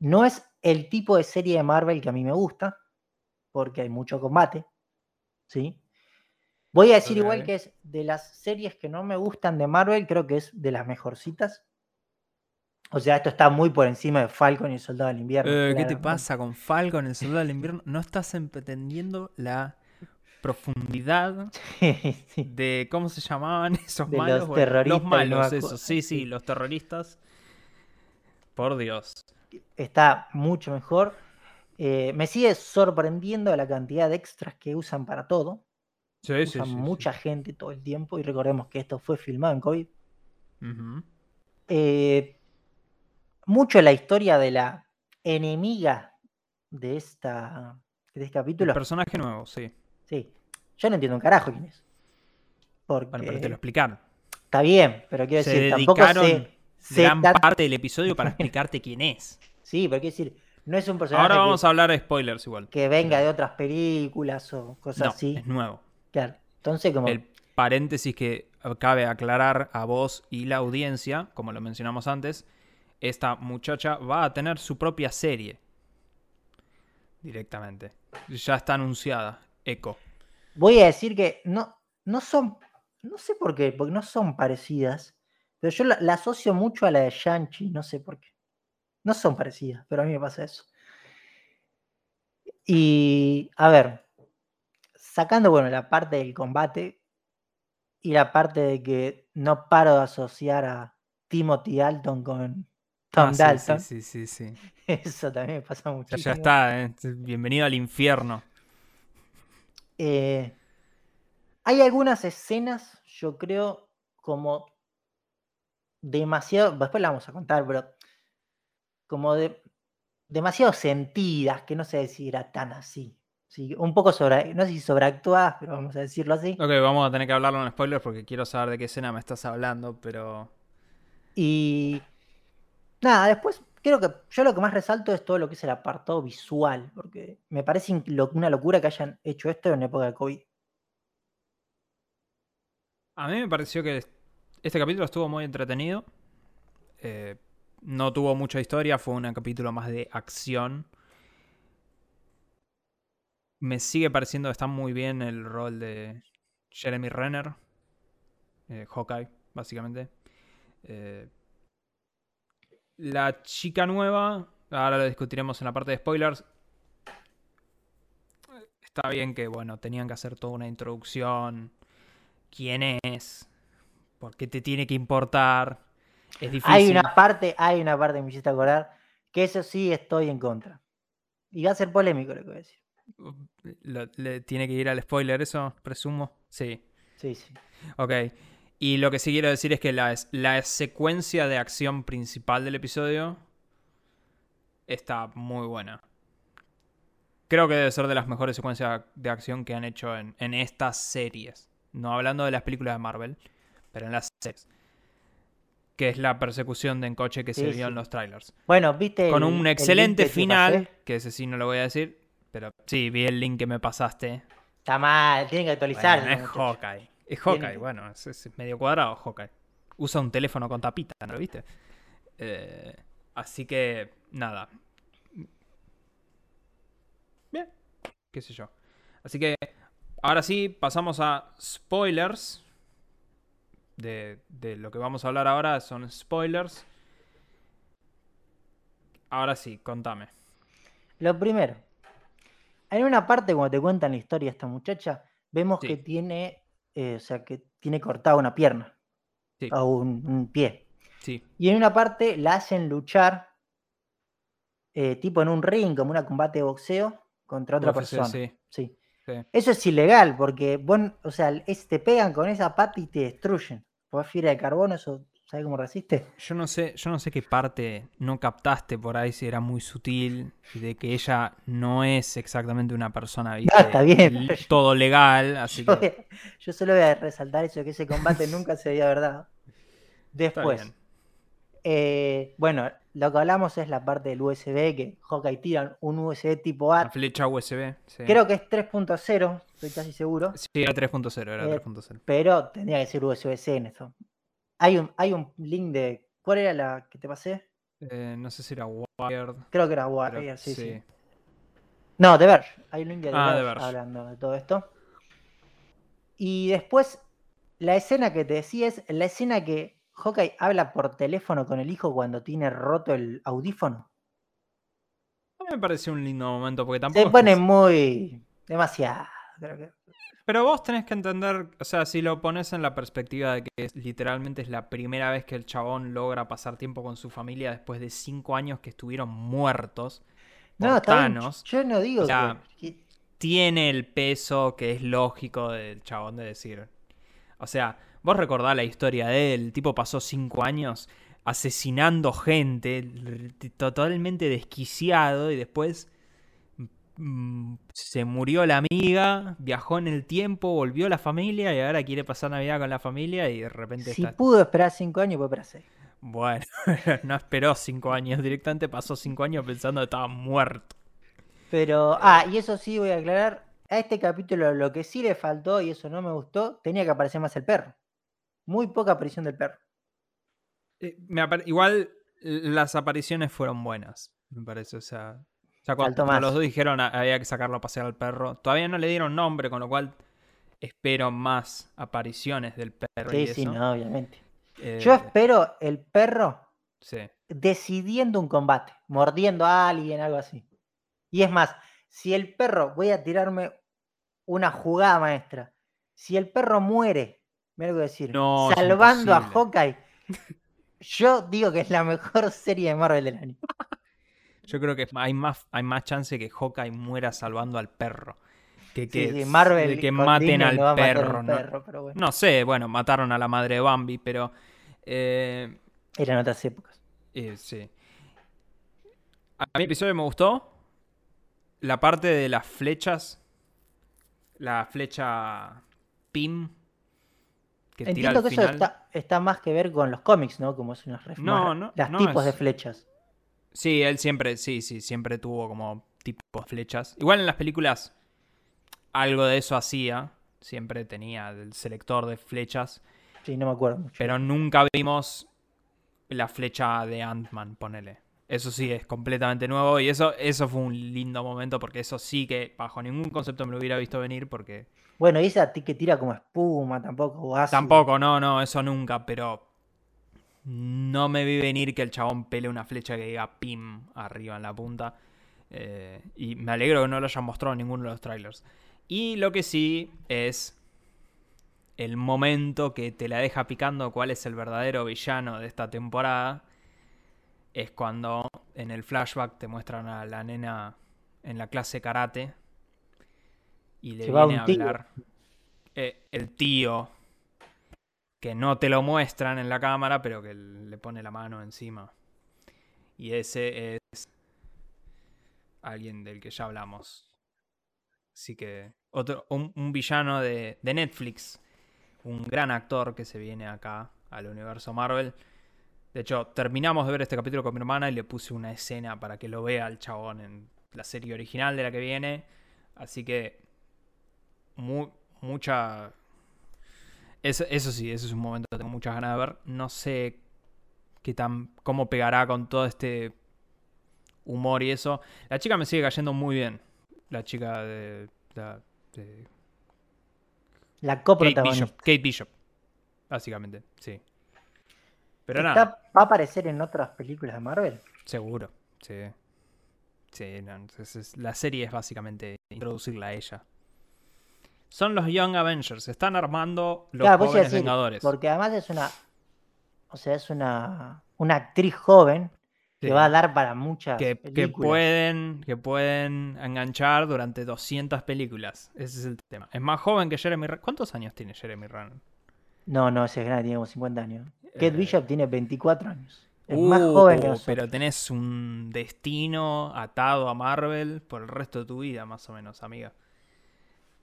no es el tipo de serie de Marvel que a mí me gusta, porque hay mucho combate, ¿sí? Voy a decir igual que es de las series que no me gustan de Marvel, creo que es de las mejorcitas. O sea, esto está muy por encima de Falcon y el Soldado del Invierno. Eh, ¿Qué te pasa con Falcon y el Soldado del Invierno? No estás entendiendo la profundidad de cómo se llamaban esos malos. Los terroristas. Los malos, eso. Sí, sí, los terroristas. Por Dios. Está mucho mejor. Eh, me sigue sorprendiendo la cantidad de extras que usan para todo. Sí, usan sí, mucha gente todo el tiempo y recordemos que esto fue filmado en COVID. Eh, mucho la historia de la enemiga de esta de este capítulo. El personaje nuevo, sí. Sí. Yo no entiendo un carajo quién es. Bueno, pero te lo explicaron. Está bien, pero quiero decir, tampoco sé, gran parte del episodio para explicarte quién es. Sí, pero quiero decir, no es un personaje. Ahora vamos a hablar de spoilers igual. Que venga de otras películas o cosas así. Es nuevo. Claro. Entonces, como. El paréntesis que cabe aclarar a vos y la audiencia, como lo mencionamos antes, esta muchacha va a tener su propia serie. Directamente. Ya está anunciada. Eco. Voy a decir que no, no son, no sé por qué, porque no son parecidas, pero yo la, asocio mucho a la de Shang-Chi, no sé por qué. No son parecidas, pero a mí me pasa eso. Y, a ver, sacando, bueno, la parte del combate y la parte de que no paro de asociar a Timothy Dalton con Tom ah, Dalton. Sí, sí, sí, sí, Eso también me pasa mucho. Ya, está, ¿eh? bienvenido al infierno. Eh, hay algunas escenas, yo creo, como demasiado, después la vamos a contar, pero como de demasiado sentidas, que no sé si era tan así. Sí, un poco sobre, no sé si sobreactuadas, pero vamos a decirlo así. Ok, vamos a tener que hablarlo en spoilers porque quiero saber de qué escena me estás hablando, pero... Y nada, después creo que yo lo que más resalto es todo lo que es el apartado visual, porque me parece una locura que hayan hecho esto en época de COVID. A mí me pareció que este capítulo estuvo muy entretenido. Eh, no tuvo mucha historia, fue un capítulo más de acción. Me sigue pareciendo que está muy bien el rol de Jeremy Renner, eh, Hawkeye, básicamente. Eh, la chica nueva, ahora lo discutiremos en la parte de spoilers. Está bien que, bueno, tenían que hacer toda una introducción. ¿Quién es? ¿Por qué te tiene que importar? Es difícil. Hay una parte, hay una parte que me hiciste acordar, que eso sí estoy en contra. Y va a ser polémico lo que voy a decir. ¿Le tiene que ir al spoiler eso, presumo? Sí. Sí, sí. Ok. Y lo que sí quiero decir es que la, la secuencia de acción principal del episodio está muy buena. Creo que debe ser de las mejores secuencias de acción que han hecho en, estas series. No hablando de las películas de Marvel, pero en las series. Que es la persecución de en coche que se vio en los trailers. Bueno, viste. Con un excelente final, que ese sí no lo voy a decir. Pero sí, vi el link que me pasaste. Está mal, tiene que actualizar. es Hawkeye. Es Hawkeye, bueno, es, medio cuadrado Hawkeye. Usa un teléfono con tapita, ¿no lo viste? Eh, así que, nada. Bien, qué sé yo. Así que ahora sí, pasamos a spoilers. De, de lo que vamos a hablar ahora son spoilers. Ahora sí, contame. Lo primero, en una parte cuando te cuentan la historia de esta muchacha, vemos Sí. que tiene, eh, o sea, que tiene cortada una pierna Sí. o un, un pie. Sí. Y en una parte la hacen luchar, eh, tipo en un ring, como una combate de boxeo, contra otra UFC, persona. sí. Eso es ilegal, porque vos, o sea, es- te pegan con esa pata y te destruyen. Vos fibra de carbono, eso, ¿sabes cómo resiste? Yo no sé, yo no sé qué parte no captaste por ahí si era muy sutil y de que ella no es exactamente una persona ¿viste? Ah, está bien, todo legal, así Yo, que yo solo voy a resaltar eso, que ese combate nunca se había verdad. Después, eh, bueno, lo que hablamos es la parte del USB, que Hawkeye tiran un USB tipo La A. flecha USB, sí. Creo que es 3.0, estoy casi seguro. Sí, era 3.0, era Eh, 3.0. Pero tendría que ser USB-C en esto. Hay un, hay un link de. ¿Cuál era la que te pasé? Eh, no sé si era Wired. Creo que era Warrior, sí, sí, sí. No, The Verge. Hay un link de The, Ah, The Verge hablando de todo esto. Y después, la escena que te decía es la escena que Hawkeye habla por teléfono con el hijo cuando tiene roto el audífono. A mí me pareció un lindo momento porque tampoco. Se pone muy. demasiado. creo que. Pero vos tenés que entender, o sea, si lo pones en la perspectiva de que es- literalmente es la primera vez que el chabón logra pasar tiempo con su familia después de cinco años que estuvieron muertos No, Thanos, Yo no digo O sea, que- tiene el peso que es lógico del chabón de decir. O sea, vos recordás la historia de él, el tipo pasó cinco años asesinando gente, totalmente desquiciado y después se murió la amiga, viajó en el tiempo, volvió a la familia y ahora quiere pasar Navidad con la familia y de repente Si está... pudo esperar cinco años, puede esperar seis. Bueno, no esperó cinco años, directamente pasó cinco años pensando que estaba muerto. Pero, ah, y eso sí voy a aclarar. A este capítulo lo que sí le faltó, y eso no me gustó, tenía que aparecer más el perro. Muy poca aparición del perro. Eh, me Igual las apariciones fueron buenas, me parece. O sea, ya cuando, los dos dijeron "Ah, había que sacarlo a pasear al perro, todavía no le dieron nombre, con lo cual espero más apariciones del perro. y Sí, sí, eso. no, obviamente. Eh, Yo espero el perro sí. decidiendo un combate, mordiendo a alguien, algo así. Y es más, si el perro, voy a tirarme una jugada maestra. Si el perro muere, me algo decir, No, salvando a. Hawkeye, yo digo que es la mejor serie de Marvel del año. Yo creo que hay más, hay más chance que Hawkeye muera salvando al perro. Que, que, sí, de Marvel que maten al no perro, ¿no? perro, pero bueno, No sé, bueno, mataron a la madre de Bambi, pero... eh, eran otras épocas. Eh, sí. A mí el episodio me gustó. La parte de las flechas. La flecha Pim. Que tira Entiendo al que final. eso está, está más que ver con los cómics, ¿no? Como es unas No, no, las no tipos de flechas. Sí, él siempre, sí, sí, siempre tuvo como tipo flechas. Igual en las películas algo de eso hacía. Siempre tenía el selector de flechas. Sí, no me acuerdo mucho. Pero nunca vimos la flecha de Ant-Man, ponele. Eso sí es completamente nuevo y eso, eso fue un lindo momento porque eso sí que bajo ningún concepto me lo hubiera visto venir porque Bueno, y esa que tira como espuma tampoco. o ácido. tampoco, no, no, eso nunca, pero no me vi venir que el chabón pele una flecha que diga PIM arriba en la punta. Eh, y me alegro que no lo hayan mostrado en ninguno de los trailers. Y lo que sí es el momento que te la deja picando cuál es el verdadero villano de esta temporada. Es cuando en el flashback te muestran a la nena en la clase karate. Y le Se va viene a hablar eh, el tío. Que no te lo muestran en la cámara, pero que le pone la mano encima. Y ese es alguien del que ya hablamos. Así que otro, un, villano de, de Netflix, un gran actor que se viene acá al universo Marvel. De hecho, terminamos de ver este capítulo con mi hermana y le puse una escena para que lo vea el chabón en la serie original de la que viene. Así que mu- mucha... Eso, eso sí, eso es un momento que tengo muchas ganas de ver. No sé qué tan, cómo pegará con todo este humor y eso. La chica me sigue cayendo muy bien. La chica de, la- de La Kate. Bishop, Kate Bishop. Básicamente, sí. Pero Está- nada, ¿Va a aparecer en otras películas de Marvel? seguro. Sí. Sí, no, es- es- la serie es básicamente introducirla a ella. Son los Young Avengers. Están armando los Claro, pues jóvenes decir, Vengadores. Porque además es una. O sea, es una, una actriz joven que Sí. va a dar para muchas que, que películas. pueden, que pueden enganchar durante 200 películas. Ese es el tema. Es más joven que Jeremy Renner. ¿Cuántos años tiene Jeremy Renner? No, no, ese es grande, tiene como 50 años. Kate Eh, Bishop tiene 24 años. Es más Uh, joven que nosotros. Pero tenés un destino atado a Marvel por el resto de tu vida, más o menos, amiga.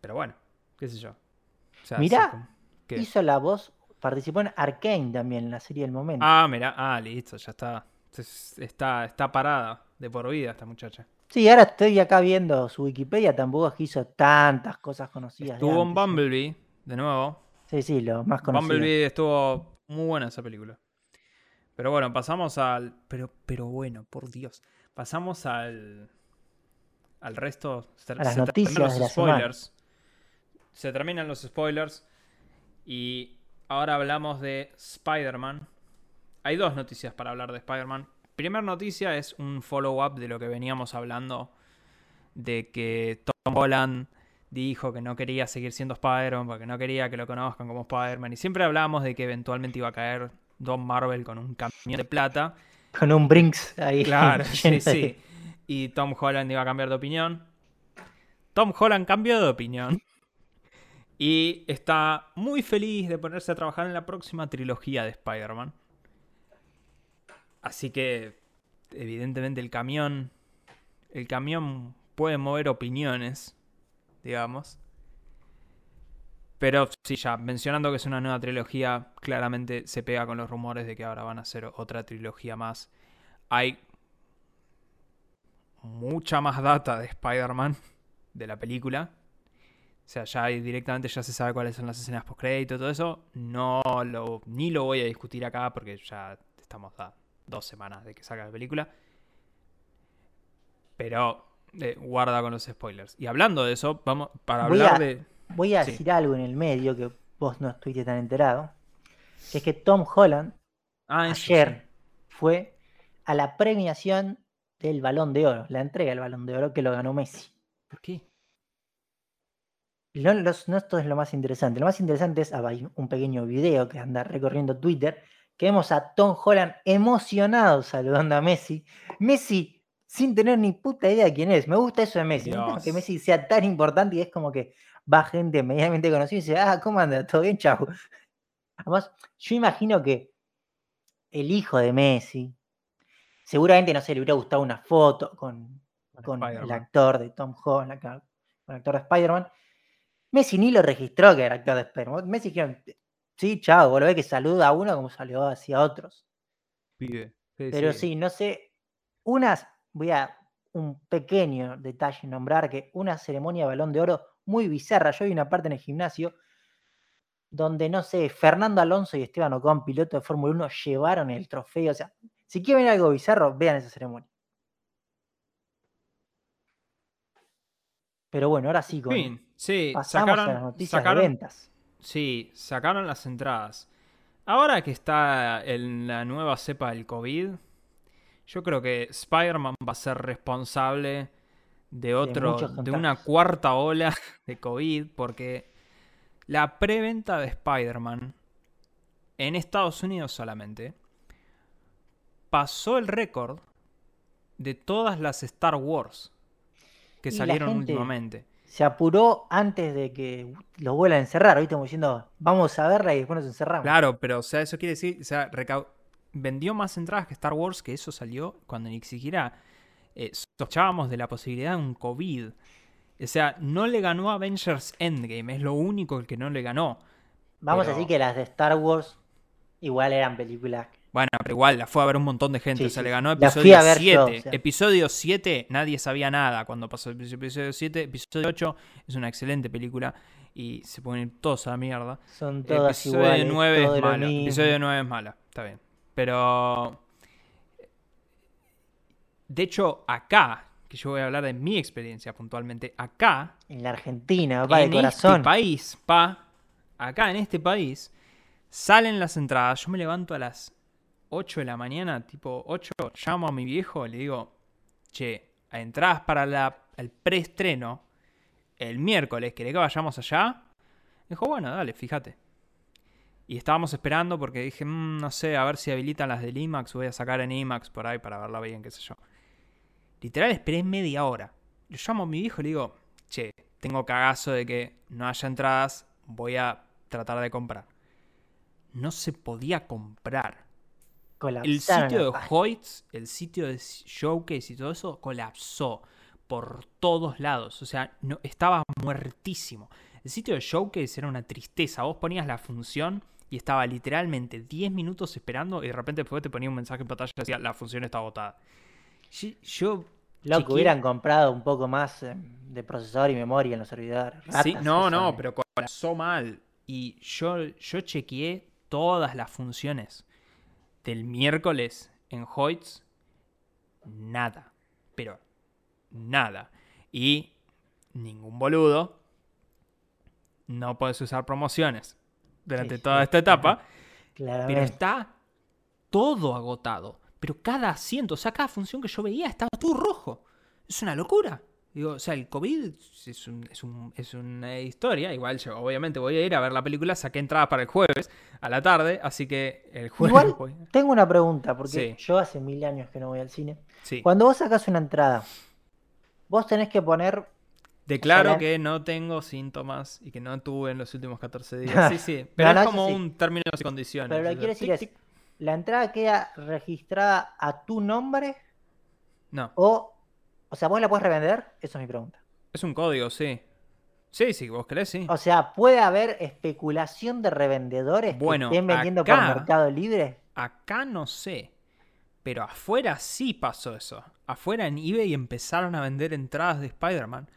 Pero bueno, qué sé yo. O sea, Mirá. Hizo la voz, participó en Arkane también, en la serie del momento. Ah, mira, ah, listo, ya está. Es- Está, está parada de por vida esta muchacha. Sí, ahora estoy acá viendo su Wikipedia, tampoco es que hizo tantas cosas conocidas. Estuvo en antes, ¿eh? Bumblebee, de nuevo. Sí, sí, lo más conocido. Bumblebee estuvo muy buena esa película. Pero bueno, pasamos al. Pero, pero bueno, por Dios. Pasamos al. Al resto. Se, A las noticias los de la semana. Se terminan los spoilers. Y ahora hablamos de Spider-Man. Hay dos noticias para hablar de Spider-Man. Primera noticia es un follow-up de lo que veníamos hablando. De que Tom Holland dijo que no quería seguir siendo Spider-Man, porque no quería que lo conozcan como Spider-Man. Y siempre hablamos de que eventualmente iba a caer Don Marvel con un camión de plata. Con un Brinks ahí. Claro, sí, sí. Y Tom Holland iba a cambiar de opinión. Tom Holland cambió de opinión. Y está muy feliz de ponerse a trabajar en la próxima trilogía de Spider-Man. Así que, evidentemente, el camión. El camión puede mover opiniones, digamos. Pero sí, ya mencionando que es una nueva trilogía, claramente se pega con los rumores de que ahora van a hacer otra trilogía más. Hay mucha más data de Spider-Man de la película. O sea, ya directamente ya se sabe cuáles son las escenas post crédito todo eso. No lo, ni lo voy a discutir acá porque ya estamos a dos semanas de que salga la película. Pero eh, guarda con los spoilers. Y hablando de eso, vamos para Voy hablar a- de. Voy a Sí. decir algo en el medio que vos no estuviste tan enterado. Que es que Tom Holland Ah, eso, ayer fue a la premiación del Balón de Oro, la entrega del Balón de Oro que lo ganó Messi. ¿Por qué? No, los- no esto es lo más interesante. Lo más interesante es ah, hay un pequeño video que anda recorriendo Twitter. Que vemos a Tom Holland emocionado saludando a Messi. Messi sin tener ni puta idea de quién es. Me gusta eso de Messi. Que. Messi sea tan importante y es como que va gente medianamente conocida y dice, ah, ¿cómo anda? ¿Todo bien? Chau. Además, yo imagino que el hijo de Messi, seguramente, no sé, le hubiera gustado una foto con, con el actor de Tom Holland, con el actor de Spider-Man. Messi ni lo registró que era actor de Spider-Man. Messi dijeron, sí, chao, ves que saluda a uno como saludó hacia otros. Pibe. Sí, Pero sí, no sé, unas, voy a un pequeño detalle nombrar que una ceremonia de balón de oro muy bizarra. Yo vi una parte en el gimnasio donde, no sé, Fernando Alonso y Esteban Ocon, piloto de Fórmula 1, llevaron el trofeo. O sea, si quieren ver algo bizarro, vean esa ceremonia. Pero bueno, ahora sí, con, Fin, sí, pasamos a las sacaron, noticias sacaron, de ventas. sí, sacaron las entradas. Ahora que está en la nueva cepa del COVID, yo creo que Spider-Man va a ser responsable de otro, de una cuarta ola de COVID, porque la preventa de Spider-Man en Estados Unidos solamente pasó el récord de todas las Star Wars que Y salieron últimamente. Se apuró antes de que los vuelvan a encerrar, ¿viste? Como diciendo, vamos a verla y después nos encerramos. Claro, pero o sea, eso quiere decir, o sea, vendió más entradas que Star Wars, que eso salió cuando ni siquiera eh, sospechábamos de la posibilidad de un COVID. O sea, no le ganó a Avengers Endgame, es lo único que no le ganó. Vamos pero- a decir que las de Star Wars igual eran películas. Bueno, pero igual la fue a ver un montón de gente, Sí, o sea, sí, le ganó episodio a ver 7. yo, o sea. Episodio 7, nadie sabía nada cuando pasó el episodio 7. Episodio 8 es una excelente película y se ponen todos a la mierda. Son todas Episodio iguales. 9 todo es lo malo. Episodio 9 es mala, está bien. Pero. De hecho, acá, que yo voy a hablar de mi experiencia puntualmente, acá, En la Argentina, de en corazón. este país, pa, acá en este país, salen las entradas, yo me levanto a las 8 de la mañana, tipo 8, llamo a mi viejo, le digo, che, entradas para la, el preestreno el miércoles, ¿querés que vayamos allá? Dijo, bueno, dale, fíjate. Y estábamos esperando porque dije, "Mm, no sé, a ver si habilitan las del IMAX, voy a sacar en IMAX por ahí para verla bien, qué sé yo. Literal esperé media hora. Le llamo a mi viejo y le digo, che, tengo cagazo de que no haya entradas, voy a tratar de comprar. No se podía comprar. El sitio de. Hoyts, el sitio de Showcase y todo eso colapsó por todos lados. O sea, no, estaba muertísimo. El sitio de Showcase era una tristeza. Vos ponías la función y estaba literalmente 10 minutos esperando y de repente después te ponía un mensaje en pantalla que decía la función está agotada. Yo, yo Loco, chequeé- hubieran comprado un poco más eh, de procesador y memoria en los servidores. Sí, no, no, son. pero colapsó mal. Y yo, yo chequeé todas las funciones del miércoles en Hoyts. Nada. Pero nada. Y ningún boludo. No puedes usar promociones durante Sí, toda esta etapa. Pero Claramente. está todo agotado. Pero cada asiento, o sea, cada función que yo veía estaba todo rojo. Es una locura. Digo, o sea, el COVID es, un- es un- es una historia. Igual yo obviamente voy a ir a ver la película. Saqué entradas para el jueves a la tarde. Así que el jueves Igual voy. tengo una pregunta, porque Sí. yo hace mil años que no voy al cine. Sí. Cuando vos sacás una entrada, vos tenés que poner. Declaro la- que no tengo síntomas y que no tuve en los últimos 14 días. Sí, sí. Pero No, no, es como un términos y condiciones. Pero lo que quiero decir es. ¿la entrada queda registrada a tu nombre No. o. O sea, vos la puedes revender? Eso es mi pregunta. Es un código, sí. Sí, sí, vos querés, sí. O sea, ¿puede haber especulación de revendedores Bueno, que estén vendiendo acá- por Mercado Libre? Acá no sé. Pero afuera sí pasó eso. Afuera en eBay empezaron a vender entradas de Spider-Man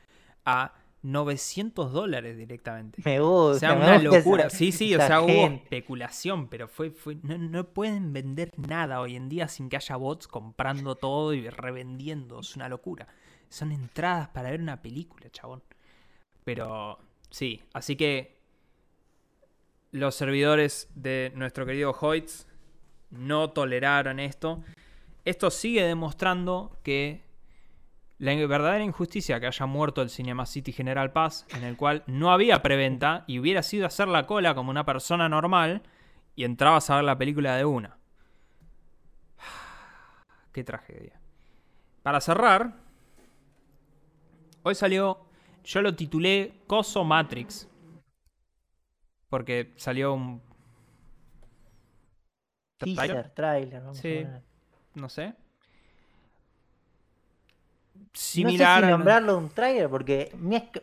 a 900 dólares directamente. Me O gusta. sea, me una gusta esa- locura. Sí, sí, o sea, hubo especulación, pero fue, fue no, no pueden vender nada hoy en día sin que haya bots comprando todo y revendiendo. Es una locura. Son entradas para ver una película, chabón. Pero sí, así que los servidores de nuestro querido Hoyts no toleraron esto. Esto sigue demostrando que la verdadera injusticia que haya muerto el Cinema City General Pass, en el cual no había preventa y hubiera sido hacer la cola como una persona normal y entrabas a ver la película de una. Qué tragedia. Para cerrar, hoy salió, yo lo titulé Coso Matrix, porque salió un... Teaser, trailer, vamos Sí. a no sé. No Similar sé si nombrarlo un trailer porque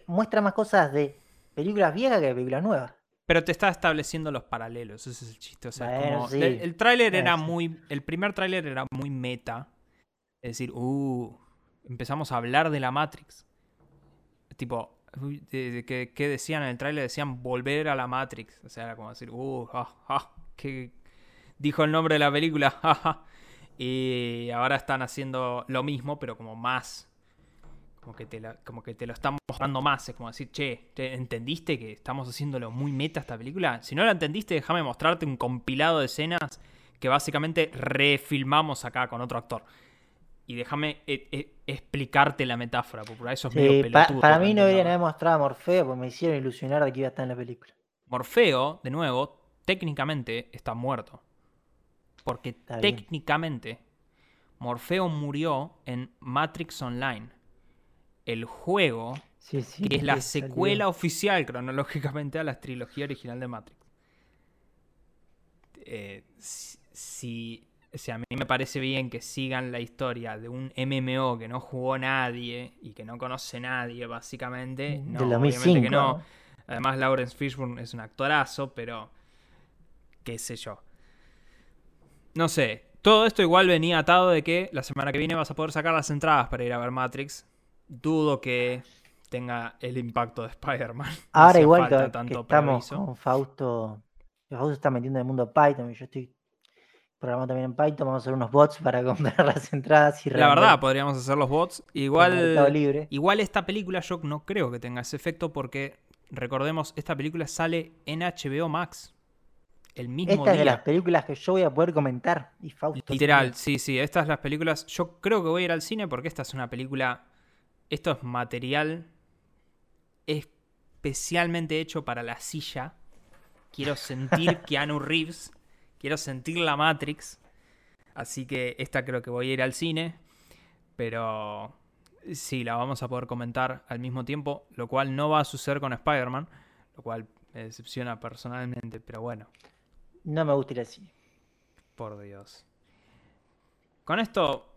muestra más cosas de películas viejas que de películas nuevas. Pero te está estableciendo los paralelos, ese es el chiste. O sea, Bueno, como- sí. el, el tráiler Bueno, era sí. muy. El primer tráiler era muy meta. Es decir, uh, empezamos a hablar de la Matrix. Tipo, ¿qué, qué decían en el tráiler? Decían volver a la Matrix. O sea, era como decir, uh, que dijo el nombre de la película, jaja. Y ahora están haciendo lo mismo, pero como más. Como que, te la- como que te lo están mostrando más. Es como decir, che, ¿te- ¿entendiste que estamos haciéndolo muy meta esta película? Si no la entendiste, déjame mostrarte un compilado de escenas que básicamente refilmamos acá con otro actor. Y déjame eh, eh, explicarte la metáfora, porque por eso es medio pa- pelotudo. para mí no deberían haber mostrado a Morfeo porque me hicieron ilusionar de que iba a estar en la película. Morfeo, de nuevo, técnicamente está muerto. Porque técnicamente Morfeo murió en Matrix Online. El juego Sí, sí, que es la salió. secuela oficial cronológicamente a la trilogía original de Matrix. Eh, si, a mí me parece bien que sigan la historia de un MMO que no jugó nadie y que no conoce nadie, básicamente. No, Del obviamente 2005. que. ¿no? Además, Lawrence Fishburne es un actorazo, pero qué sé yo. No sé. Todo esto igual venía atado de que la semana que viene vas a poder sacar las entradas para ir a ver Matrix. Dudo que tenga el impacto de Spider-Man. Ahora igual que, falta que tanto estamos con Fausto, Fausto está metiendo en el mundo Python y yo estoy programando también en Python, vamos a hacer unos bots para comprar las entradas y La verdad, podríamos hacer los bots. Igual, Libre. igual esta película yo no creo que tenga ese efecto porque recordemos, esta película sale en HBO Max. El mismo Esta es de día. las películas que yo voy a poder comentar. Y Fausto. Literal, sí, sí. Estas son las películas. Yo creo que voy a ir al cine porque esta es una película. Esto es material especialmente hecho para la silla. Quiero sentir Keanu Reeves. Quiero sentir la Matrix. Así que esta creo que voy a ir al cine. Pero sí, la vamos a poder comentar al mismo tiempo. Lo cual no va a suceder con Spider-Man. Lo cual me decepciona personalmente. Pero bueno. No me gusta ir al cine. Por Dios. Con esto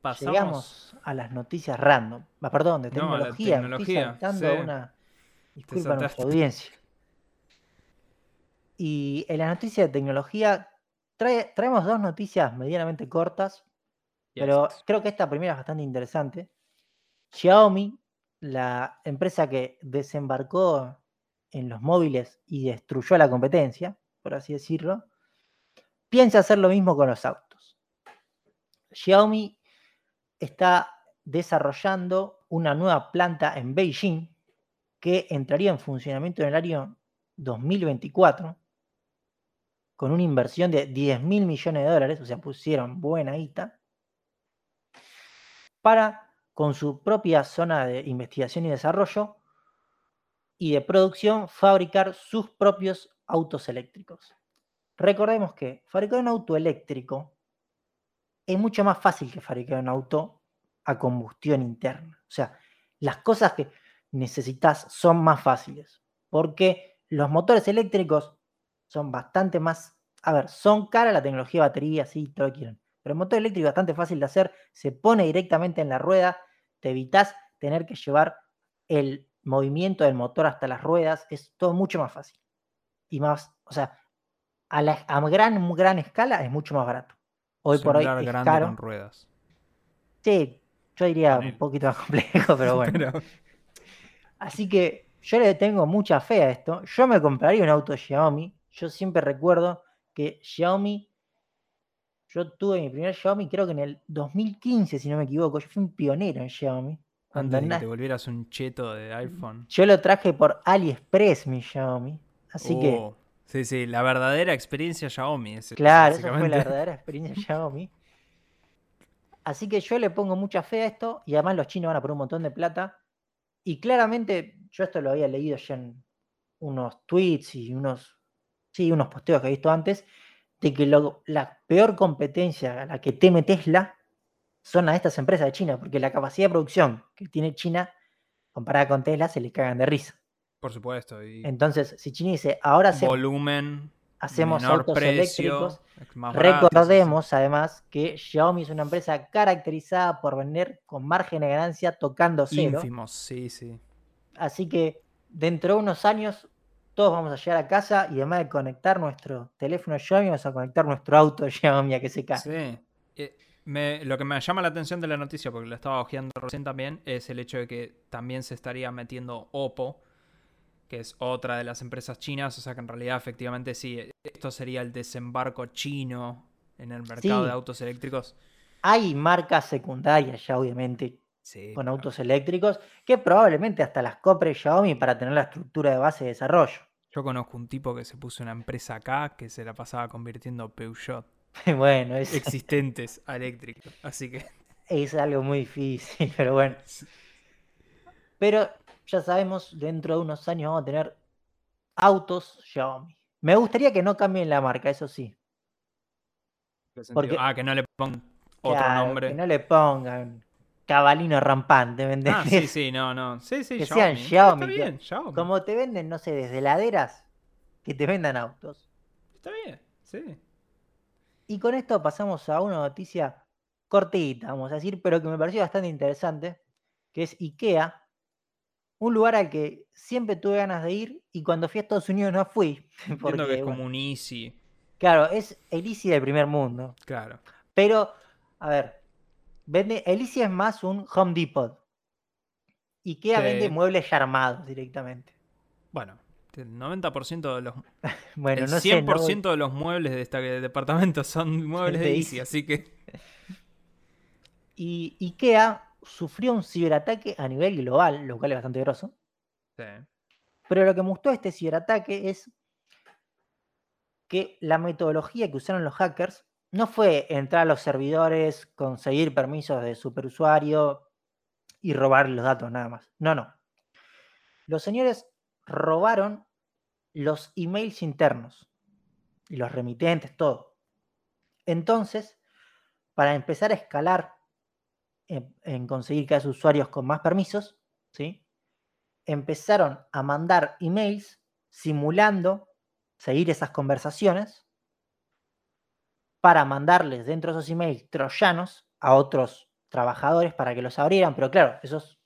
pasamos. Llegamos a las noticias random. Ah, perdón, de No, la tecnología. Me tecnología, estoy saltando sí. una. Disculpa a nuestra audiencia. Y en las noticias de tecnología trae- traemos dos noticias medianamente cortas, pero creo que esta primera es bastante interesante. Xiaomi, la empresa que desembarcó en los móviles y destruyó la competencia, por así decirlo, piensa hacer lo mismo con los autos. Xiaomi está desarrollando una nueva planta en Beijing que entraría en funcionamiento en el año 2024 con una inversión de 10 mil millones de dólares, o sea, pusieron buena guita, para, con su propia zona de investigación y desarrollo y de producción, fabricar sus propios autos eléctricos. Recordemos que fabricar un auto eléctrico es mucho más fácil que fabricar un auto a combustión interna. O sea, las cosas que necesitas son más fáciles, porque los motores eléctricos son bastante más, a ver, son cara la tecnología de batería, sí, todo lo que quieran, pero el motor eléctrico es bastante fácil de hacer, se pone directamente en la rueda, te evitas tener que llevar el movimiento del motor hasta las ruedas, es todo mucho más fácil. Y más, o sea, a, la, a gran, gran escala es mucho más barato. Hoy por hoy es grande caro. con ruedas. Sí, yo diría un poquito más complejo, pero bueno. Pero- Así que yo le tengo mucha fe a esto. Yo me compraría un auto Xiaomi. Yo siempre recuerdo que Xiaomi, yo tuve mi primer Xiaomi creo que en el 2015, si no me equivoco. Yo fui un pionero en Xiaomi. Cuando antes de que te volvieras un cheto de iPhone. yo lo traje por AliExpress, mi Xiaomi. Así que, Oh, Sí, sí, la verdadera experiencia Xiaomi. es- claro, esa fue la verdadera experiencia Xiaomi. Así que yo le pongo mucha fe a esto y además los chinos van a poner un montón de plata. Y claramente, yo esto lo había leído ya en unos tweets y unos, sí, unos posteos que he visto antes, de que lo- la peor competencia a la que teme Tesla son a estas empresas de China, porque la capacidad de producción que tiene China comparada con Tesla se le cagan de risa. Por supuesto. Y Entonces, si China dice, ahora volumen, hacemos menor autos precio, eléctricos, barato. Recordemos además que Xiaomi es una empresa caracterizada por vender con margen de ganancia tocando cero. Ínfimos, sí, sí. Así que dentro de unos años todos vamos a llegar a casa y además de conectar nuestro teléfono Xiaomi, vamos a conectar nuestro auto Xiaomi a que se cae. Sí. Eh, me- lo que me llama la atención de la noticia, porque la estaba hojeando recién también, es el hecho de que también se estaría metiendo Oppo, que es otra de las empresas chinas. O sea que en realidad, efectivamente, sí, esto sería el desembarco chino en el mercado Sí. de autos eléctricos. Hay marcas secundarias ya obviamente Sí. con autos eléctricos que probablemente hasta las compre Xiaomi para tener la estructura de base de desarrollo. Yo conozco un tipo que se puso una empresa acá que se la pasaba convirtiendo Peugeot bueno, es, existentes a eléctricos. Así que. es algo muy difícil, pero bueno. Pero ya sabemos, dentro de unos años vamos a tener autos Xiaomi. Me gustaría que no cambien la marca, eso sí. Porque- ah, que no le pongan otro Claro, nombre. Que no le pongan cabalino rampante, ¿me Ah, sí, sí, no, no. Sí, sí, Que Xiaomi. sean Está Xiaomi, que- bien, Xiaomi. Como te venden, no sé, desde laderas, que te vendan autos. Está bien, sí. Y con esto pasamos a una noticia cortita, vamos a decir, pero que me pareció bastante interesante, que es IKEA, un lugar al que siempre tuve ganas de ir y cuando fui a Estados Unidos no fui. Entiendo Porque, que es bueno, como un easy. claro, es el Easy del primer mundo. Claro. Pero, a ver, vende, el Easy es más un Home Depot. IKEA Sí. vende muebles ya armados directamente. Bueno, el 90% de los. Bueno, el no 100% sé, no voy- de los muebles de este departamento son muebles de de Easy, Easy. así que. Y IKEA sufrió un ciberataque a nivel global, lo cual es bastante grosso. Sí. Pero lo que me gustó de este ciberataque es que la metodología que usaron los hackers no fue entrar a los servidores, conseguir permisos de superusuario y robar los datos nada más. No, no. Los señores robaron los emails internos y los remitentes, todo. Entonces, para empezar a escalar en, conseguir que haya usuarios con más permisos, ¿sí? empezaron a mandar emails simulando seguir esas conversaciones para mandarles dentro de esos emails troyanos a otros trabajadores para que los abrieran. Pero claro, esos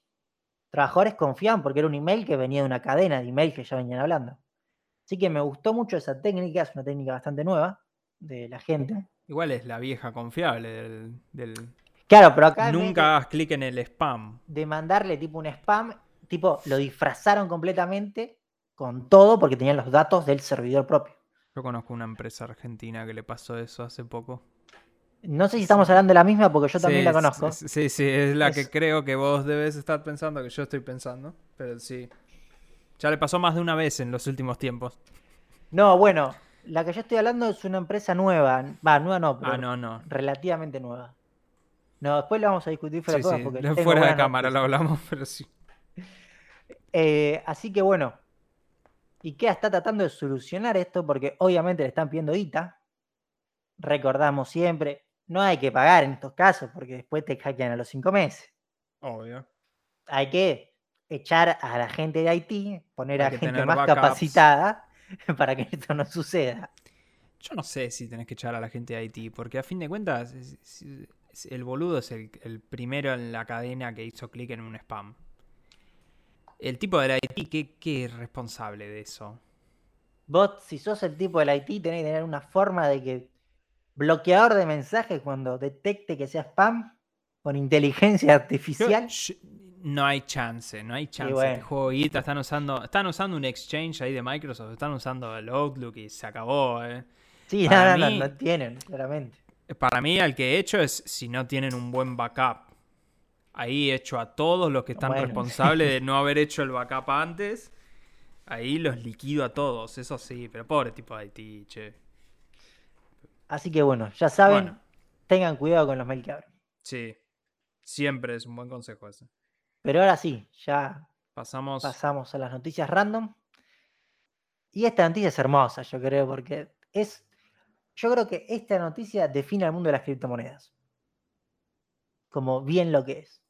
trabajadores confiaban porque era un email que venía de una cadena de emails que ya venían hablando. Así que me gustó mucho esa técnica, es una técnica bastante nueva de la gente. Igual es la vieja confiable del... Claro, pero acá... Nunca hagas clic en el spam. De mandarle tipo un spam, tipo lo disfrazaron completamente con todo porque tenían los datos del servidor propio. Yo conozco una empresa argentina que le pasó eso hace poco. No sé si estamos hablando de la misma porque yo también la conozco. Sí, sí, es la que creo que vos debes estar pensando que yo estoy pensando. Pero sí. Ya le pasó más de una vez en los últimos tiempos. No, bueno, la que yo estoy hablando es una empresa nueva. Va, nueva no, pero ah, no, no. relativamente nueva. No, después lo vamos a discutir fuera de porque fuera de cámara lo hablamos, pero sí. Eh, así que bueno, IKEA está tratando de solucionar esto porque obviamente le están pidiendo ITA. Recordamos siempre, no hay que pagar en estos casos porque después te hackean a los cinco meses. Obvio. Hay que echar a la gente de Haití, poner a gente más capacitada para que esto no suceda. Yo no sé si tenés que echar a la gente de Haití, porque a fin de cuentas, el boludo es el primero en la cadena que hizo clic en un spam el tipo del IT, ¿qué, es responsable de eso? Vos, si sos el tipo del IT, tenés que tener una forma de que bloqueador de mensajes cuando detecte que sea spam con inteligencia artificial. no hay chance, no hay chance. Bueno. Este juego están usando, están usando un exchange ahí de Microsoft, están usando el Outlook y se acabó, eh. Sí, no, no, no tienen, claramente. Para mí, al que he hecho es si no tienen un buen backup Ahí hecho a todos los que están responsables de no haber hecho el backup antes. Ahí los liquido a todos, eso sí, pero pobre tipo de Haití, che. Así que bueno, ya saben, tengan cuidado con los mail que abren. Sí, siempre es un buen consejo ese. Pero ahora sí, ya pasamos, pasamos a las noticias random. Y esta noticia es hermosa, yo creo, porque es. Yo creo que esta noticia define el mundo de las criptomonedas. Como bien lo que es.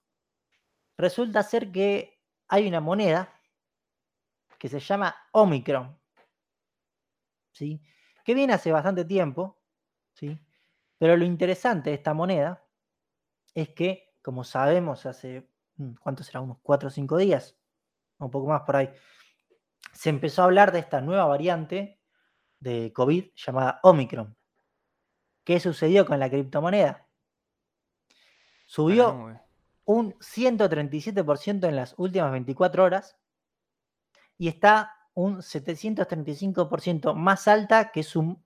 Resulta ser que hay una moneda que se llama Omicron, ¿sí? que viene hace bastante tiempo, ¿sí? pero lo interesante de esta moneda es que, como sabemos, hace, mm, ¿cuántos será? Unos 4 o 5 días, un poco más por ahí, se empezó a hablar de esta nueva variante de COVID llamada Omicron. ¿Qué sucedió con la criptomoneda? Subió un 137% en las últimas 24 horas y está un 735% más alta que su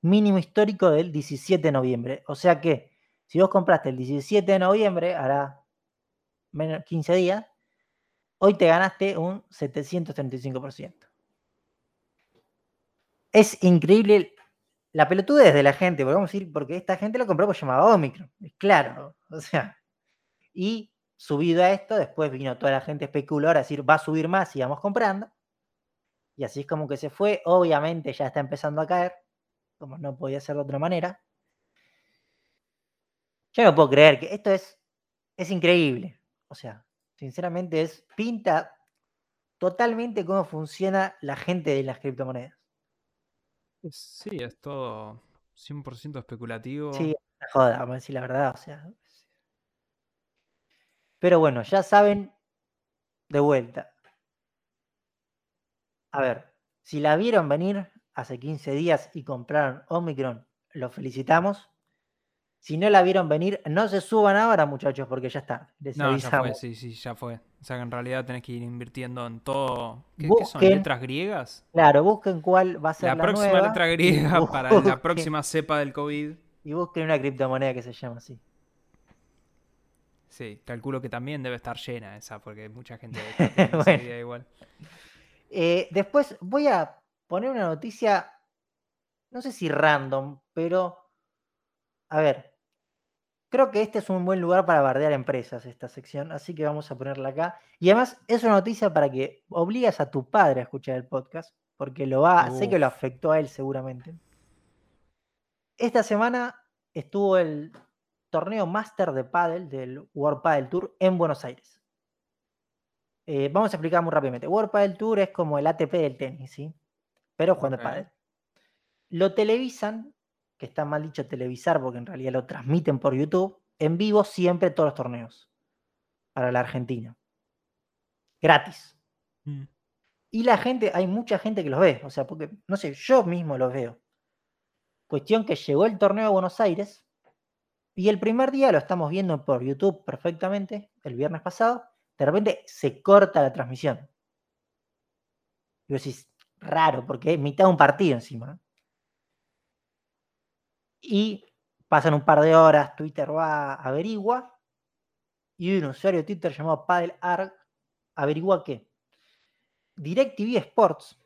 mínimo histórico del 17 de noviembre. O sea que si vos compraste el 17 de noviembre, hará menos 15 días, hoy te ganaste un 735%. Es increíble la pelotudez de la gente, podemos decir, porque esta gente lo compró porque llamaba Omicron. Claro, o sea, y subido a esto, después vino toda la gente especular a decir va a subir más y vamos comprando. Y así es como que se fue. Obviamente ya está empezando a caer, como no podía ser de otra manera. Yo no puedo creer que esto es, es increíble. O sea, sinceramente es pinta totalmente cómo funciona la gente de las criptomonedas. Sí, es todo 100% especulativo. Sí, joda, vamos a decir la verdad. O sea, pero bueno, ya saben, de vuelta. A ver, si la vieron venir hace 15 días y compraron Omicron, los felicitamos. Si no la vieron venir, no se suban ahora, muchachos, porque ya está. no, ya fue, sí, sí, ya fue. O sea que en realidad tenés que ir invirtiendo en todo. ¿Qué, son? ¿Letras griegas? Claro, busquen cuál va a ser la, la próxima letra griega para la próxima cepa del COVID. Y busquen una criptomoneda que se llama así. Sí, calculo que también debe estar llena esa, porque mucha gente debe estar igual. Eh, después voy a poner una noticia, no sé si random, pero a ver, creo que este es un buen lugar para bardear empresas, esta sección, así que vamos a ponerla acá. Y además es una noticia para que obligas a tu padre a escuchar el podcast, porque lo va, sé que lo afectó a él seguramente. Esta semana estuvo el torneo Master de Paddle del World Paddle Tour en Buenos Aires. Eh, vamos a explicar muy rápidamente. World Paddle Tour es como el ATP del tenis, ¿sí? Pero jugando Ok. pádel. Lo televisan, que está mal dicho televisar porque en realidad lo transmiten por YouTube, en vivo siempre todos los torneos para la Argentina. Gratis. Mm. Y la gente, hay mucha gente que los ve, o sea, porque, no sé, yo mismo los veo. Cuestión que llegó el torneo a Buenos Aires y el primer día lo estamos viendo por YouTube perfectamente, el viernes pasado, de repente se corta la transmisión. Y vos decís, raro, porque es mitad de un partido encima. Y pasan un par de horas, Twitter va, averigua, y un usuario de Twitter llamado PaddleArg averigua que DirecTV Sports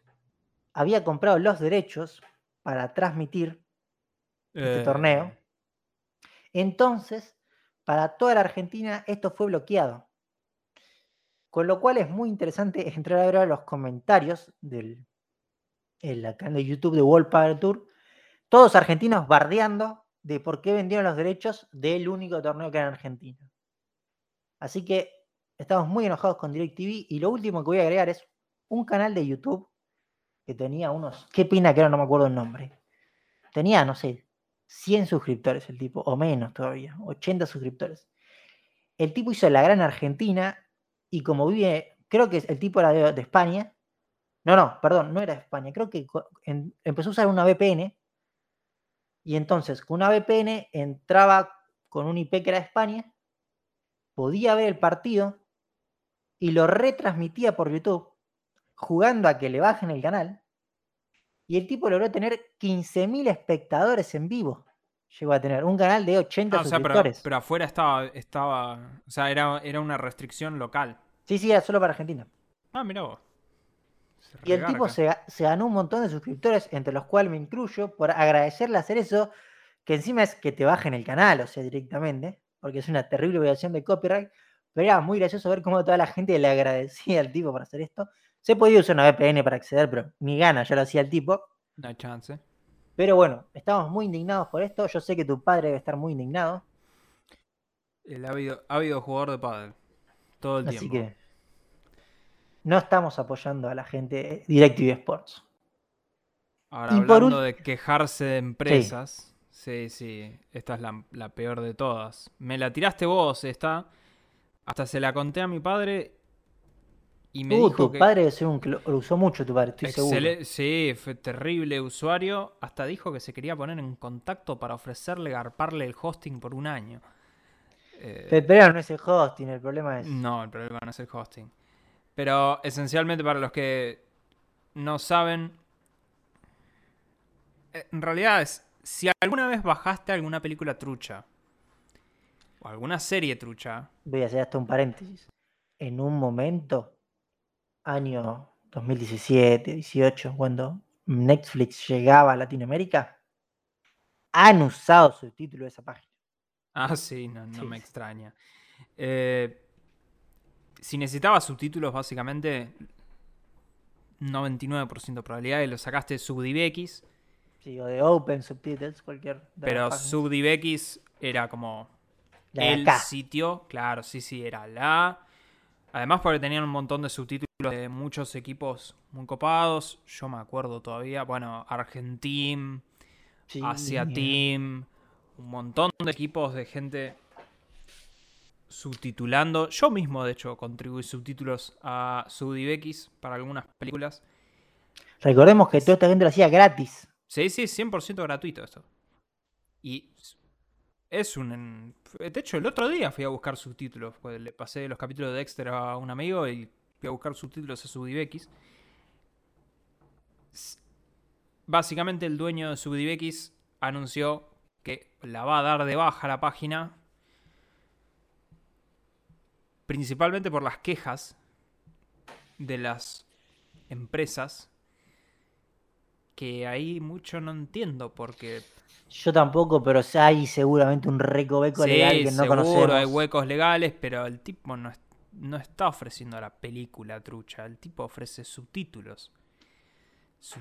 había comprado los derechos para transmitir este Eh, torneo. Entonces, para toda la Argentina esto fue bloqueado. Con lo cual es muy interesante entrar a ver los comentarios del el canal de YouTube de World Padel Tour. Todos argentinos bardeando de por qué vendieron los derechos del único torneo que era en Argentina. Así que estamos muy enojados con DirecTV. Y lo último que voy a agregar es un canal de YouTube que tenía unos. Qué pena que ahora no me acuerdo el nombre. Tenía, no sé, 100 suscriptores el tipo, o menos todavía, 80 suscriptores. El tipo hizo la gran Argentina y como vive, creo que el tipo era de, España. No, no, perdón, no era de España. Creo que empezó a usar una VPN y entonces con una VPN entraba con un IP que era de España, podía ver el partido y lo retransmitía por YouTube, jugando a que le bajen el canal. Y el tipo logró tener 15.000 espectadores en vivo. Llegó a tener un canal de 80 Ah, o sea, pero, suscriptores. pero afuera estaba, estaba. O sea, era, era una restricción local. Sí, sí, era solo para Argentina. Ah, mira vos. Se Y el tipo se, ga- se ganó un montón de suscriptores, entre los cuales me incluyo, por agradecerle hacer eso, que encima es que te bajen el canal, o sea, directamente, porque es una terrible violación de copyright. Pero era muy gracioso ver cómo toda la gente le agradecía al tipo por hacer esto. Se podía usar una VPN para acceder, pero ni gana, ya lo hacía el tipo. No hay chance. Pero bueno, estamos muy indignados por esto. Yo sé que tu padre debe estar muy indignado. El ávido, ávido jugador de pádel. Todo el Así tiempo. que no estamos apoyando a la gente de DirecTV Sports. Ahora, y por hablando de quejarse de empresas. Sí, sí. Esta es la, la peor de todas. Me la tiraste vos, esta. Hasta se la conté a mi padre. Y me Uh, dijo tu que. padre debe ser un lo, usó mucho, tu padre, estoy seguro. Sí, fue terrible usuario. Hasta dijo que se quería poner en contacto para ofrecerle garparle el hosting por un año. Eh, Pe- Pero no es el hosting, el problema es. no, el problema no es el hosting. Pero esencialmente para los que no saben, eh, en realidad es, si alguna vez bajaste alguna película trucha o alguna serie trucha, Voy a hacer hasta un paréntesis. En un momento, año 2017, 18, cuando Netflix llegaba a Latinoamérica, han usado subtítulos de esa página. ah, sí, no, no Sí, me extraña. Eh, si necesitabas subtítulos, básicamente 99% de probabilidad de lo sacaste SubDivX. Sí, o de Open Subtitles, cualquier. de Pero. SubDivX era como La de el acá. sitio, claro, sí, sí, era la. Además porque tenían un montón de subtítulos de muchos equipos muy copados. Yo me acuerdo todavía, bueno, Argentim, Sí, Asia Team, un montón de equipos de gente subtitulando. Yo mismo, de hecho, contribuí subtítulos a SubDivX para algunas películas. Recordemos que toda esta gente lo hacía gratis. Sí, sí, 100% gratuito esto. Y es un... De hecho, el otro día fui a buscar subtítulos. pues, le pasé los capítulos de Dexter a un amigo y fui a buscar subtítulos a SubDivX. S- Básicamente el dueño de SubDivX anunció que la va a dar de baja la página. Principalmente por las quejas de las empresas que ahí mucho no entiendo porque Yo tampoco, pero hay seguramente un recoveco sí, legal que no seguro conocemos. hay huecos legales, pero el tipo no, no está ofreciendo la película trucha, el tipo ofrece subtítulos.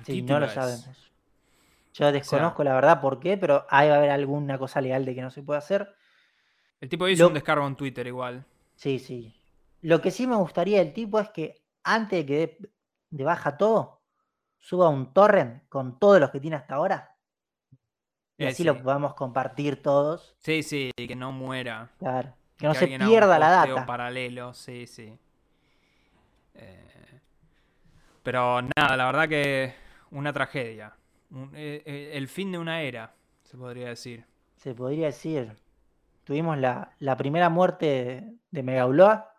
Sí, no Subtítulos lo sabemos. Yo desconozco la verdad por qué, pero hay va a haber alguna cosa legal de que no se puede hacer. El tipo hizo Lo- un descargo en Twitter igual. Sí, sí. Lo que sí me gustaría del tipo es que antes de que dé de baja todo, suba un torrent con todos los que tiene hasta ahora. Y Eh, así sí. lo podamos compartir todos. Sí, sí, que no muera. Claro. Que no se pierda la data. paralelo, sí, sí. Eh, pero nada, la verdad que una tragedia. Un- eh, el fin de una era, se podría decir. Se podría decir. Tuvimos la, la primera muerte de, de Megauloa.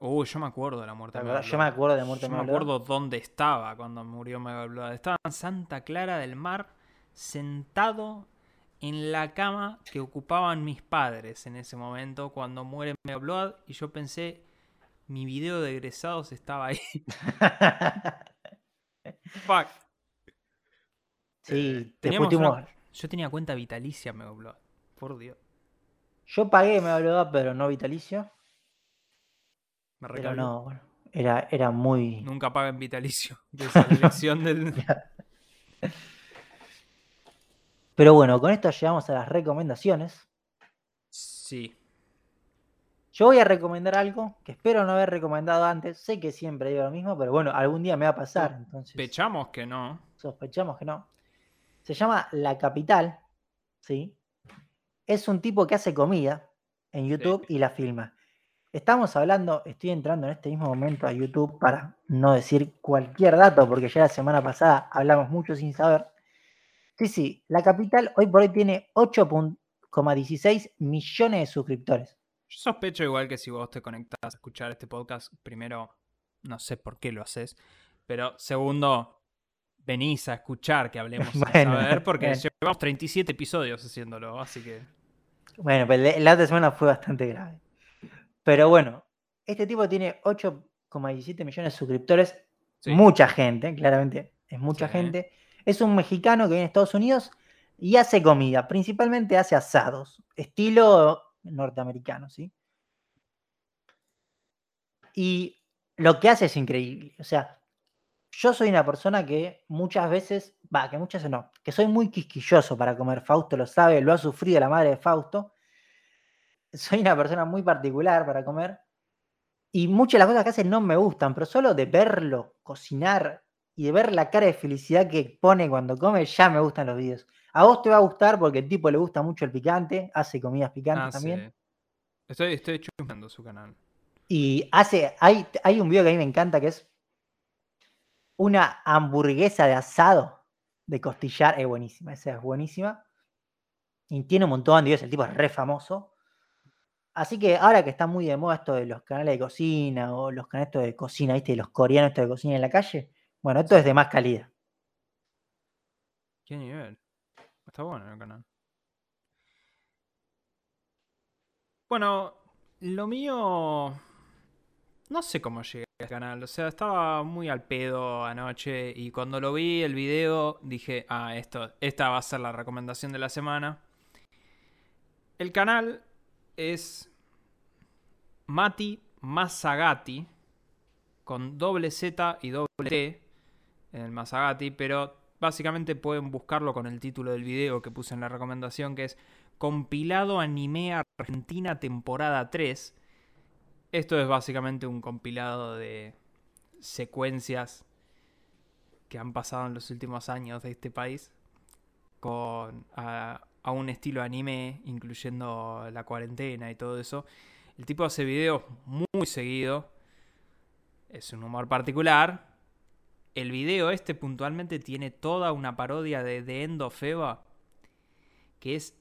Uy, yo me acuerdo de la muerte de verdad, Mega yo me acuerdo de la muerte Yo de me Mega Blood. acuerdo dónde estaba cuando murió Mega Blood. Estaba en Santa Clara del Mar, sentado en la cama que ocupaban mis padres en ese momento cuando muere Mega Blood. Y yo pensé, mi video de egresados estaba ahí. Fuck. sí, Teníamos una- Yo tenía cuenta vitalicia Mega Blood. Por Dios. Yo pagué Megauloa, pero no vitalicio. Me Pero no, bueno, era, era muy. Nunca paguen vitalicio. De esa dirección del... Pero bueno, con esto llegamos a las recomendaciones. Sí. Yo voy a recomendar algo que espero no haber recomendado antes. Sé que siempre digo lo mismo, pero bueno, algún día me va a pasar. Entonces, Pechamos que no. sospechamos que no. Se llama La Capital, ¿sí? Es un tipo que hace comida en YouTube y la filma. Estamos hablando, estoy entrando en este mismo momento a YouTube para no decir cualquier dato, porque ya la semana pasada hablamos mucho sin saber. Sí, sí, La Capital hoy por hoy tiene 8,16 millones de suscriptores. Yo sospecho igual que si vos te conectás a escuchar este podcast, primero, no sé por qué lo haces, pero segundo, venís a escuchar que hablemos sin Bueno, saber, porque bueno. llevamos 37 episodios haciéndolo, así que... Bueno, pero la- otra semana fue bastante grave. Pero bueno, este tipo tiene 8,17 millones de suscriptores. Sí. Mucha gente, claramente, es mucha Sí. gente. Es un mexicano que viene a Estados Unidos y hace comida. Principalmente hace asados, estilo norteamericano, ¿sí? Y lo que hace es increíble. O sea, yo soy una persona que muchas veces, va, que muchas veces no, que soy muy quisquilloso para comer. Fausto lo sabe, lo ha sufrido la madre de Fausto. Soy una persona muy particular para comer. Y muchas de las cosas que hace no me gustan, pero solo de verlo cocinar y de ver la cara de felicidad que pone cuando come, ya me gustan los videos. A vos te va a gustar porque el tipo le gusta mucho el picante, hace comidas picantes Ah, también. sí. Estoy, estoy chusmeando su canal. Y hace, hay, hay un video que a mí me encanta que es una hamburguesa de asado de costillar. Es buenísima, esa es buenísima. Y tiene un montón de videos, el tipo es re famoso. Así que ahora que está muy de moda esto de los canales de cocina o los canales de cocina, ¿viste? Los coreanos estos de cocina en la calle. Bueno, esto es de más calidad. ¿Qué nivel? Está bueno el canal. Bueno, lo mío... No sé cómo llegué al canal. O sea, estaba muy al pedo anoche y cuando lo vi el video dije, ah, esto, esta va a ser la recomendación de la semana. El canal es Mati Masagati con doble Z y doble T en el Masagati, pero básicamente pueden buscarlo con el título del video que puse en la recomendación, que es Compilado Anime Argentina temporada 3. Esto es básicamente un compilado de secuencias que han pasado en los últimos años de este país con a, un estilo anime, incluyendo la cuarentena y todo eso. El tipo hace videos muy seguido. Es un humor particular. El video este puntualmente tiene toda una parodia de The End que es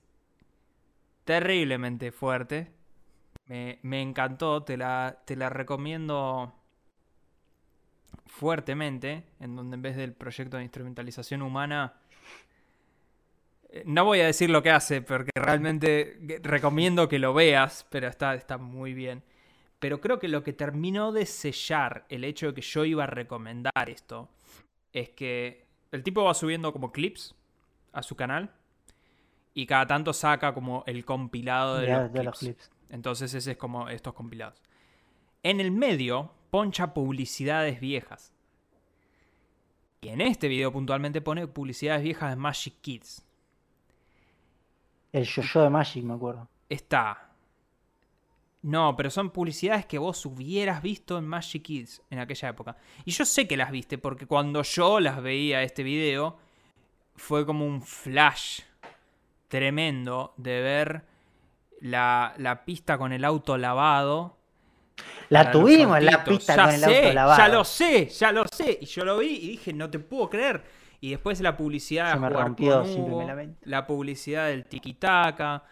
terriblemente fuerte. Me, me encantó, te la, te la recomiendo fuertemente, en donde en vez del proyecto de instrumentalización humana, eh, no voy a decir lo que hace, porque realmente recomiendo que lo veas, pero está, está muy bien. Pero creo que lo que terminó de sellar el hecho de que yo iba a recomendar esto es que el tipo va subiendo como clips a su canal y cada tanto saca como el compilado de, Ya, los, de clips. los clips. Entonces ese es como estos compilados. En el medio poncha publicidades viejas. Y en este video puntualmente pone publicidades viejas de Magic Kids. El yo-yo de Magic, me acuerdo. Está. No, pero son publicidades que vos hubieras visto en Magic Kids en aquella época. Y yo sé que las viste porque cuando yo las veía este video fue como un flash tremendo de ver la, la pista con el auto lavado. La tuvimos la pista Ya con el sé, auto lavado. Ya lo sé, ya lo sé. Y yo lo vi y dije, no te puedo creer. Y después la publicidad de Se me rompió, Hugo, la publicidad del tiki-taka,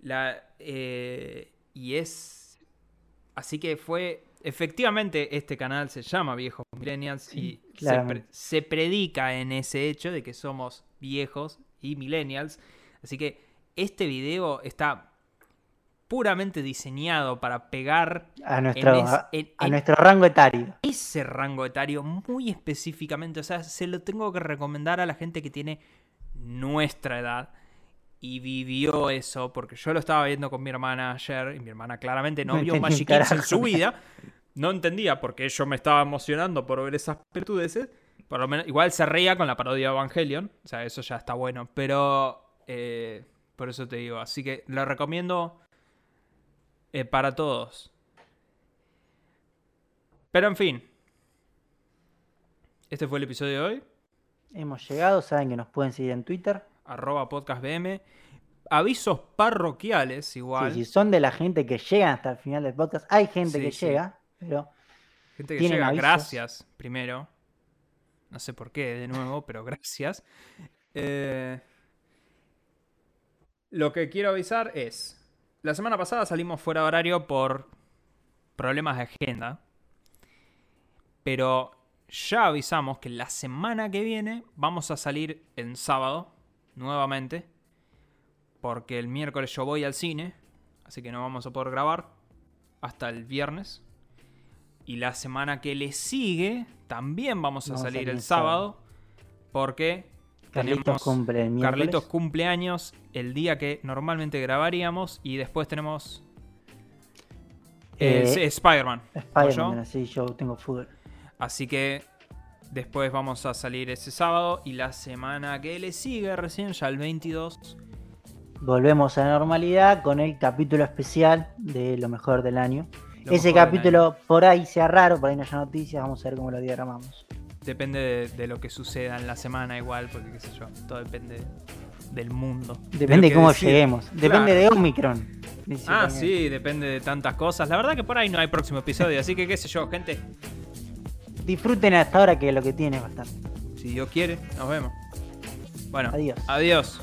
la, eh, y es... Así que fue... Efectivamente, este canal se llama Viejos Millennials y se, pre- claramente. se predica en ese hecho de que somos viejos y millennials. Así que este video está puramente diseñado para pegar A nuestro, en es- a, en- a en nuestro rango etario. ese rango etario muy específicamente. O sea, se lo tengo que recomendar a la gente que tiene nuestra edad y vivió eso, porque yo lo estaba viendo con mi hermana ayer y mi hermana claramente no No vio Magic Kids en su vida. No entendía porque yo me estaba emocionando por ver esas pelotudeces. Por lo menos, igual se reía con la parodia de Evangelion. O sea, eso ya está bueno. Pero eh, por eso te digo. Así que lo recomiendo eh, para todos. Pero en fin. Este fue el episodio de hoy. Hemos llegado, saben que nos pueden seguir en Twitter. Arroba podcastbm. Avisos parroquiales Sí, igual. si son de la gente que llegan hasta el final del podcast, hay gente Sí, que sí. llega, pero Gente que ¿Tienen llega, avisos? gracias primero. No sé por qué, de nuevo, pero gracias. Eh, lo que quiero avisar es, la semana pasada salimos fuera de horario por problemas de agenda, pero ya avisamos que la semana que viene vamos a salir en sábado nuevamente, porque el miércoles yo voy al cine, así que no vamos a poder grabar hasta el viernes. Y la semana que le sigue también vamos a Vamos a salir el sábado. Porque Carlitos tenemos- cumple el. Carlitos cumpleaños el día que normalmente grabaríamos. Y después tenemos eh, Spider-Man. ¿no, Spider-Man, así yo tengo fútbol. Así que después vamos a salir ese sábado. Y la semana que le sigue recién, ya el 22. Volvemos a la normalidad con el capítulo especial de lo mejor del año. lo Ese capítulo por ahí sea raro, por ahí no haya noticias, vamos a ver cómo lo diagramamos. Depende de, de lo que suceda en la semana igual, porque qué sé yo, todo depende del mundo. Depende de cómo lleguemos. Depende Claro. de Omicron. Ah, sí, depende de tantas cosas. La verdad que por ahí no hay próximo episodio, así que qué sé yo, gente. Disfruten hasta ahora que lo que tiene es bastante. Si Dios quiere, nos vemos. Bueno, Adiós. Adiós.